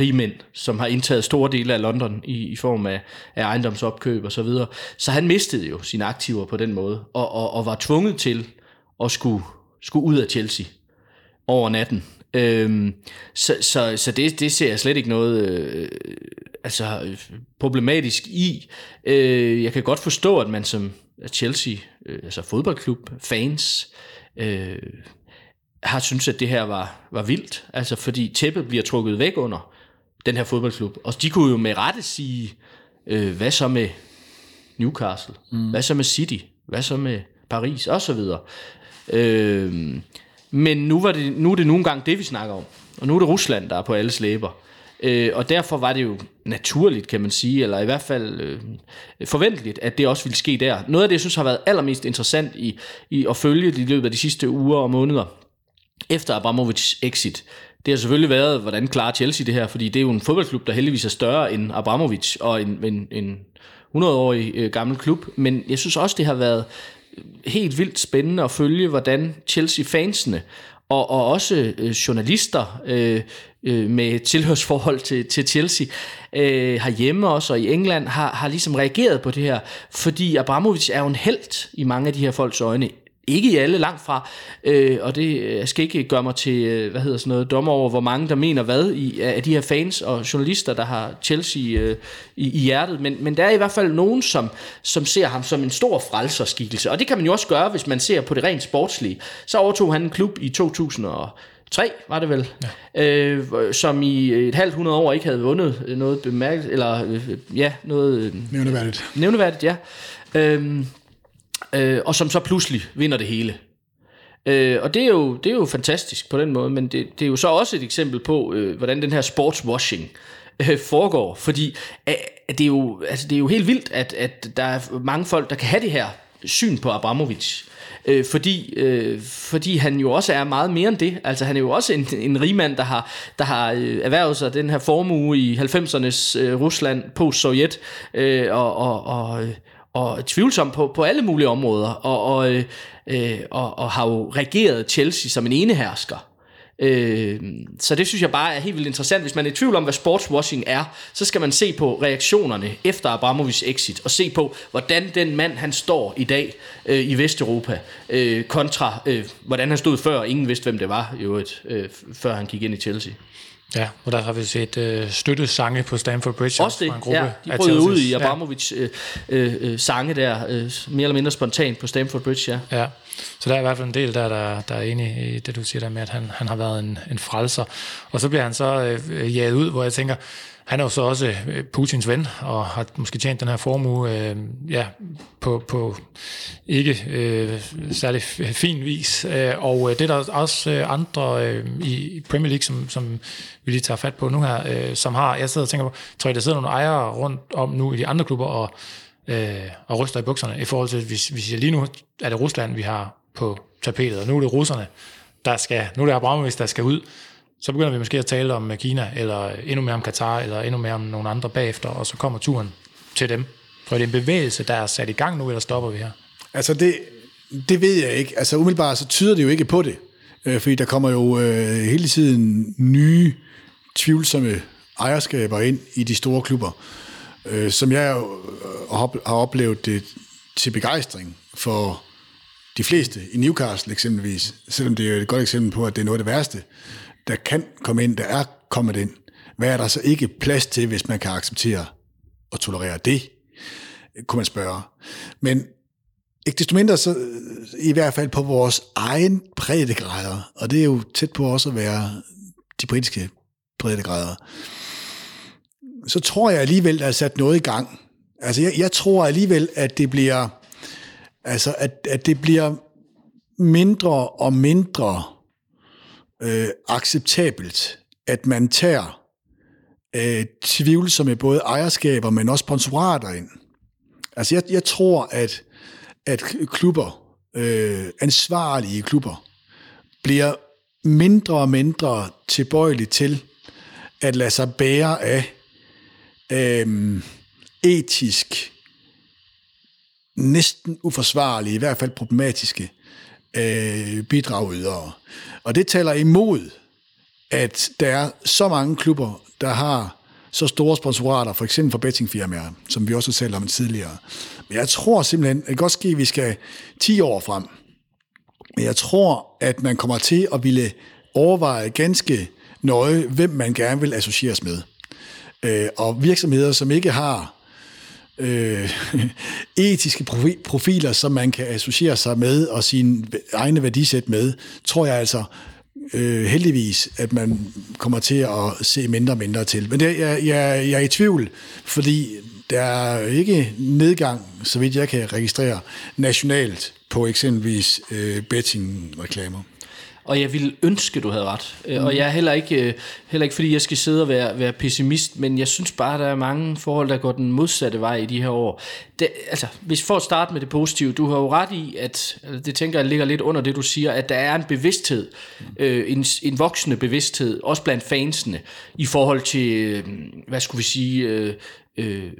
C: rigmænd, som har indtaget store dele af London i, i form af, af ejendomsopkøb og så videre. Så han mistede jo sine aktiver på den måde, og, og, og var tvunget til at skulle, skulle ud af Chelsea over natten. Øhm, så så, så det, det ser jeg slet ikke noget øh, altså, problematisk i. Øh, jeg kan godt forstå, at man som Chelsea, øh, altså fodboldklub, fans, øh, har synes at det her var, var vildt. Altså fordi tæppet bliver trukket væk under den her fodboldklub. Og de kunne jo med rette sige, øh, hvad så med Newcastle? Mm. Hvad så med City? Hvad så med Paris? Og så videre. Øh, men nu, var det, nu er det nogle gange det, vi snakker om. Og nu er det Rusland, der er på alle slæber. Øh, og derfor var det jo naturligt, kan man sige, eller i hvert fald øh, forventeligt, at det også ville ske der. Noget af det, jeg synes har været allermest interessant i, i at følge i løbet af de sidste uger og måneder, efter Abramovic exit, det har selvfølgelig været, hvordan klarer Chelsea det her, fordi det er jo en fodboldklub, der heldigvis er større end Abramovic og en, en, en 100-årig øh, gammel klub, men jeg synes også, det har været øh, helt vildt spændende at følge, hvordan Chelsea-fansene og, og også øh, journalister øh, øh, med tilhørsforhold til, til Chelsea øh, herhjemme også og i England har, har ligesom reageret på det her, fordi Abramovic er jo en held i mange af de her folks øjne. Ikke i alle, langt fra. Øh, og det jeg skal ikke gøre mig til, øh, hvad hedder sådan noget, dommer over, hvor mange der mener hvad i, af de her fans og journalister, der har Chelsea øh, i, i hjertet. Men, men der er i hvert fald nogen, som, som ser ham som en stor frelserskikkelse. Og det kan man jo også gøre, hvis man ser på det rent sportslige. Så overtog han en klub i 2000 tre, var det vel, ja. øh, som i et halvt hundrede år ikke havde vundet noget bemærket, eller øh, ja, noget... Øh,
D: nævneværdigt.
C: Nævneværdigt, ja. Øh, øh, og som så pludselig vinder det hele. Øh, og det er, jo, det er jo fantastisk på den måde, men det, det er jo så også et eksempel på, øh, hvordan den her sportswashing øh, foregår, fordi øh, det, er jo, altså, det er jo helt vildt, at, at der er mange folk, der kan have det her syn på Abramovic, øh, fordi, øh, fordi han jo også er meget mere end det. Altså han er jo også en, en rigmand, der har, der har øh, erhvervet sig den her formue i 90'ernes øh, Rusland, post-Sovjet, øh, og, og, og, øh, og tvivlsom på, på alle mulige områder, og, og, øh, øh og, og har jo regeret Chelsea som en enehersker. Øh, så det synes jeg bare er helt vildt interessant. Hvis man er i tvivl om, hvad sportswashing er, så skal man se på reaktionerne efter Abramovics exit, og se på, hvordan den mand, han står i dag øh, i Vesteuropa, øh, kontra øh, hvordan han stod før, ingen vidste, hvem det var, i øvrigt, øh, før han gik ind i Chelsea.
B: Ja, og der har vi set øh, støttesange på Stamford Bridge.
C: Også det, en gruppe ja. De brød ud i Abramovic ja. øh, øh, sange der, øh, mere eller mindre spontant på Stamford Bridge, ja.
B: Ja, så der er i hvert fald en del der, der, der er enig i det, du siger der med, at han, han har været en, en frelser. Og så bliver han så øh, jaget ud, hvor jeg tænker, han er jo så også øh, Putins ven, og har måske tjent den her formue øh, ja, på, på ikke øh, særlig fin vis. Øh, og øh, det er der også øh, andre øh, i Premier League, som, som vi lige tager fat på nu her, øh, som har, jeg sidder og tænker på, tror jeg, der sidder nogle ejere rundt om nu i de andre klubber og, øh, og ryster i bukserne, i forhold til, hvis hvis jeg lige nu, er det Rusland, vi har på tapetet, og nu er det russerne, der skal, nu er det Abramovic, der skal ud, så begynder vi måske at tale om øh, Kina, eller øh, endnu mere om Katar, eller endnu mere om nogle andre bagefter, og så kommer turen til dem. For det er en bevægelse, der er sat i gang nu, eller stopper vi her?
D: Altså det, det ved jeg ikke. Altså umiddelbart så tyder det jo ikke på det. Øh, fordi der kommer jo øh, hele tiden nye, tvivlsomme ejerskaber ind i de store klubber. Øh, som jeg øh, jo har oplevet det til begejstring for de fleste. I Newcastle eksempelvis. Selvom det er et godt eksempel på, at det er noget af det værste, der kan komme ind, der er kommet ind. Hvad er der så ikke plads til, hvis man kan acceptere og tolerere det? Kunne man spørge. Men ikke desto mindre, så øh, i hvert fald på vores egen breddegrader, og det er jo tæt på også at være de britiske breddegrader, så tror jeg alligevel, der er sat noget i gang. Altså, jeg, jeg tror alligevel, at det bliver, altså, at, at det bliver mindre og mindre øh, acceptabelt, at man tager øh, tvivlsomme både ejerskaber, men også sponsorater ind. Altså, jeg, jeg tror, at at klubber, øh, ansvarlige klubber, bliver mindre og mindre tilbøjelige til at lade sig bære af øh, etisk næsten uforsvarlige, i hvert fald problematiske øh, bidragydere. Og det taler imod, at der er så mange klubber, der har så store sponsorater, for eksempel for bettingfirmaer, som vi også har talt om tidligere. Men jeg tror simpelthen, det kan godt ske, at vi skal 10 år frem, men jeg tror, at man kommer til at ville overveje ganske nøje, hvem man gerne vil associeres med. Øh, og virksomheder, som ikke har øh, etiske profiler, som man kan associere sig med og sine egne værdisæt med, tror jeg altså øh, heldigvis, at man kommer til at se mindre og mindre til. Men det, jeg, jeg, jeg er i tvivl, fordi der er ikke nedgang, så vidt jeg kan registrere, nationalt på eksempelvis øh, betting-reklamer.
C: Og jeg ville ønske, du havde ret. Mm. Og jeg er heller ikke, øh, heller ikke, fordi jeg skal sidde og være, være pessimist, men jeg synes bare, der er mange forhold, der går den modsatte vej i de her år. Det, altså, hvis for at starte med det positive, du har jo ret i, at det tænker jeg ligger lidt under det, du siger, at der er en bevidsthed, øh, en, en voksende bevidsthed, også blandt fansene, i forhold til, øh, hvad skulle vi sige, øh, øh,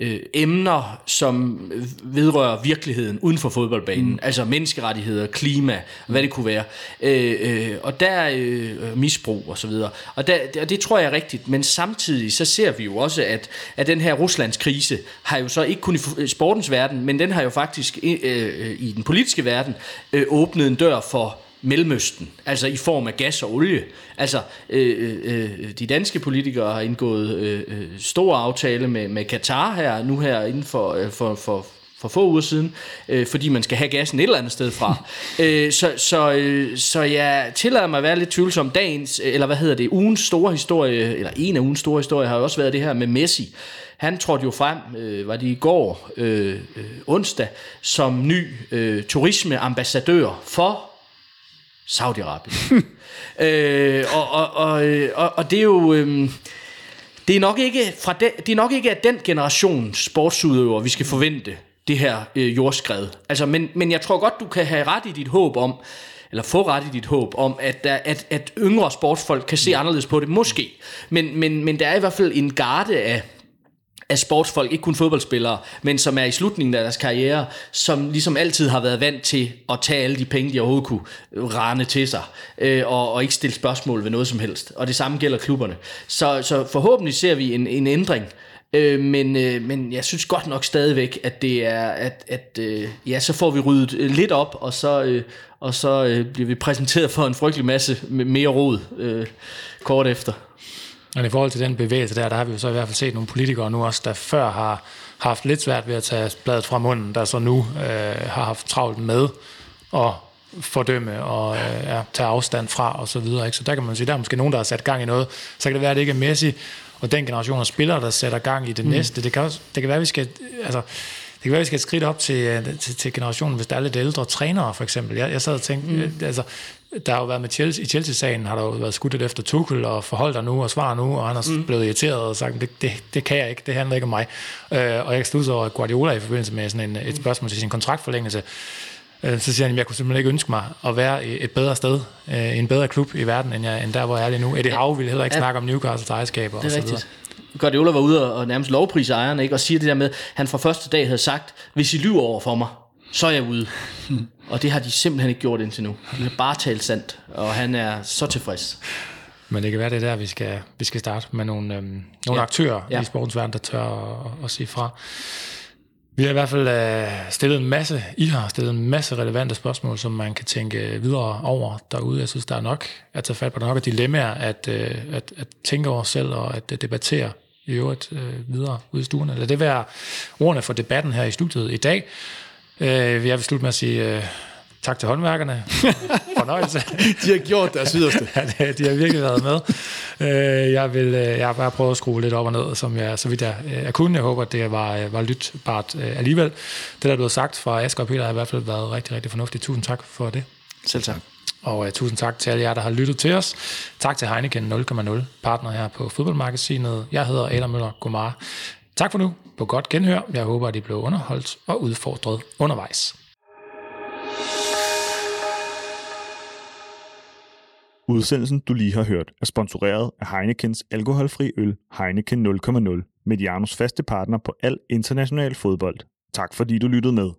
C: øh, emner, som vedrører virkeligheden uden for fodboldbanen, mm. altså menneskerettigheder, klima, hvad det kunne være, øh, øh, og der øh, misbrug og så videre. Og, der, og det tror jeg er rigtigt, men samtidig så ser vi jo også, at, at den her Ruslands krise har jo så ikke kun i sportens verden, men den har jo faktisk øh, øh, i den politiske verden øh, åbnet en dør for Mellemøsten, altså i form af gas og olie. Altså, øh, øh, de danske politikere har indgået øh, øh, stor aftale med, med Katar her, nu her inden for, øh, for, for, for få uger siden, øh, fordi man skal have gassen et eller andet sted fra. øh, så, så, øh, så jeg tillader mig at være lidt tvivlsom. Dagens, eller hvad hedder det, ugens store historie, eller en af ugens store historie, har jo også været det her med Messi. Han trådte jo frem, øh, var det i går, øh, øh, onsdag, som ny øh, turismeambassadør for Saudi-Arabien. øh, og, og, og, og, og det er jo... Øh, det er, nok ikke fra de, det er nok ikke af den generation sportsudøver, vi skal forvente det her øh, jordskred. Altså, men, men jeg tror godt, du kan have ret i dit håb om, eller få ret i dit håb om, at, der, at, at yngre sportsfolk kan se anderledes på det. Måske. Men, men, men der er i hvert fald en garde af, af sportsfolk, ikke kun fodboldspillere, men som er i slutningen af deres karriere, som ligesom altid har været vant til at tage alle de penge, de overhovedet kunne rane til sig, øh, og, og ikke stille spørgsmål ved noget som helst. Og det samme gælder klubberne. Så, så forhåbentlig ser vi en, en ændring, øh, men, øh, men jeg synes godt nok stadigvæk, at det er, at, at øh, ja, så får vi ryddet øh, lidt op, og så, øh, og så øh, bliver vi præsenteret for en frygtelig masse mere rod øh, kort efter.
B: Men i forhold til den bevægelse der, der har vi jo så i hvert fald set nogle politikere nu også, der før har haft lidt svært ved at tage bladet fra munden, der så nu øh, har haft travlt med at fordømme og øh, ja, tage afstand fra og så videre. Ikke? Så der kan man sige, der er måske nogen, der har sat gang i noget. Så kan det være, at det ikke er Messi og den generation af spillere, der sætter gang i det mm. næste. Det kan, også, det kan være, at vi skal... Altså, det kan være, at vi skal et skridt op til, øh, til, til generationen, hvis der er lidt ældre trænere, for eksempel. Jeg, jeg sad og tænkte, mm. altså, der har jo været med Chelsea, i Chelsea-sagen, har der jo været skudt efter Tuchel, og forhold dig nu, og svar nu, og han har mm. blevet irriteret og sagt, det, det, det kan jeg ikke, det handler ikke om mig. Øh, og jeg kan over Guardiola i forbindelse med sådan en, et spørgsmål til sin kontraktforlængelse, Øh, så siger han, at jeg kunne simpelthen ikke ønske mig at være et bedre sted, øh, en bedre klub i verden, end, jeg, end der, hvor jeg er lige nu. Eddie Howe ville heller ikke ja. snakke om Newcastles ejerskaber.
C: Det er rigtigt. Guardiola var ude og nærmest lovprise ejerne, ikke? og siger det der med, at han fra første dag havde sagt, hvis I lyver over for mig, så er jeg ude. Og det har de simpelthen ikke gjort indtil nu. De har bare talt sandt, og han er så tilfreds.
B: Men det kan være, det er der, vi skal, vi skal starte med nogle, øhm, nogle ja. aktører ja. i sportens verden, der tør at, at sige fra. Vi har i hvert fald øh, stillet en masse, I har stillet en masse relevante spørgsmål, som man kan tænke videre over derude. Jeg synes, der er nok at tage fat på, der er nok af dilemmaer at, øh, at, at tænke over selv og at debattere i øvrigt øh, videre ude i stuerne. Lad det være ordene for debatten her i studiet i dag. Øh, jeg vil slutte med at sige øh, tak til håndværkerne. Fornøjelse.
D: de har gjort deres yderste.
B: ja, de har virkelig været med. Øh, jeg, vil, øh, jeg har bare prøvet at skrue lidt op og ned, som jeg, så vidt jeg, øh, jeg kunne. Jeg håber, at det var, var lytbart alligevel. Det, der er blevet sagt fra Asger og Peter, har i hvert fald været rigtig, rigtig fornuftigt. Tusind tak for det.
C: Selv tak.
B: Og uh, tusind tak til alle jer, der har lyttet til os. Tak til Heineken 0,0, partner her på Fodboldmagasinet. Jeg hedder Adam Møller Gomar. Tak for nu. På godt genhør. Jeg håber, at I blev underholdt og udfordret undervejs.
A: Udsendelsen, du lige har hørt, er sponsoreret af Heinekens alkoholfri øl Heineken 0,0, Medianos faste partner på al international fodbold. Tak fordi du lyttede med.